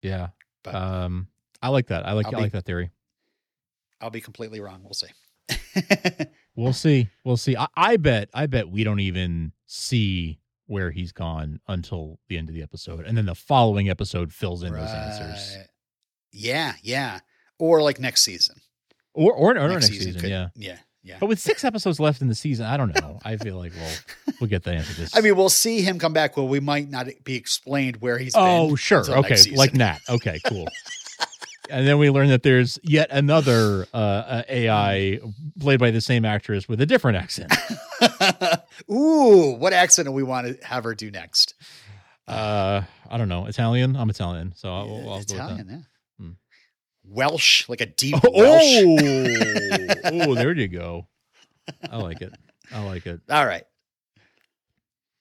[SPEAKER 2] Yeah.
[SPEAKER 1] But-
[SPEAKER 2] um, I like that. I like
[SPEAKER 1] I'll
[SPEAKER 2] I
[SPEAKER 1] be-
[SPEAKER 2] like that theory.
[SPEAKER 1] I'll be completely wrong. We'll see.
[SPEAKER 2] We'll see. We'll see. I, I bet. I bet we don't even see where he's gone until the end of the episode, and then the following episode fills in those answers.
[SPEAKER 1] Yeah, yeah. Or like next season.
[SPEAKER 2] Or or, or next, season.
[SPEAKER 1] could-
[SPEAKER 2] yeah.
[SPEAKER 1] Yeah, yeah.
[SPEAKER 2] But with six episodes left in the season, I don't know. I feel like we'll we'll get the answer to this.
[SPEAKER 1] I mean, we'll see him come back. Well, we might not be explained where he's
[SPEAKER 2] oh,
[SPEAKER 1] been.
[SPEAKER 2] Oh,
[SPEAKER 1] sure,
[SPEAKER 2] okay, like Nat. Okay, cool. and then we learn that there's yet another uh, uh, AI played by the same actress with a different accent.
[SPEAKER 1] Ooh, what accent do we want to have her do next?
[SPEAKER 2] Uh, I don't know. Italian. I'm Italian, so I'll, I'll go with that.
[SPEAKER 1] Italian, yeah.
[SPEAKER 2] Hmm.
[SPEAKER 1] Welsh, like a deep
[SPEAKER 2] Oh,
[SPEAKER 1] Welsh.
[SPEAKER 2] oh, there you go. I like it. I like it.
[SPEAKER 1] All right.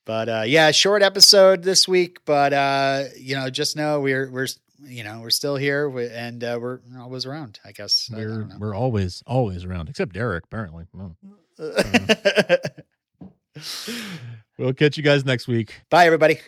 [SPEAKER 1] But uh yeah, short episode this week, but uh you know, just know we're we're you know, we're still here and uh we're always around, I guess. I- I
[SPEAKER 2] We're we're always always around, except Derek. Apparently, Well, we'll catch you guys next week.
[SPEAKER 1] Bye everybody.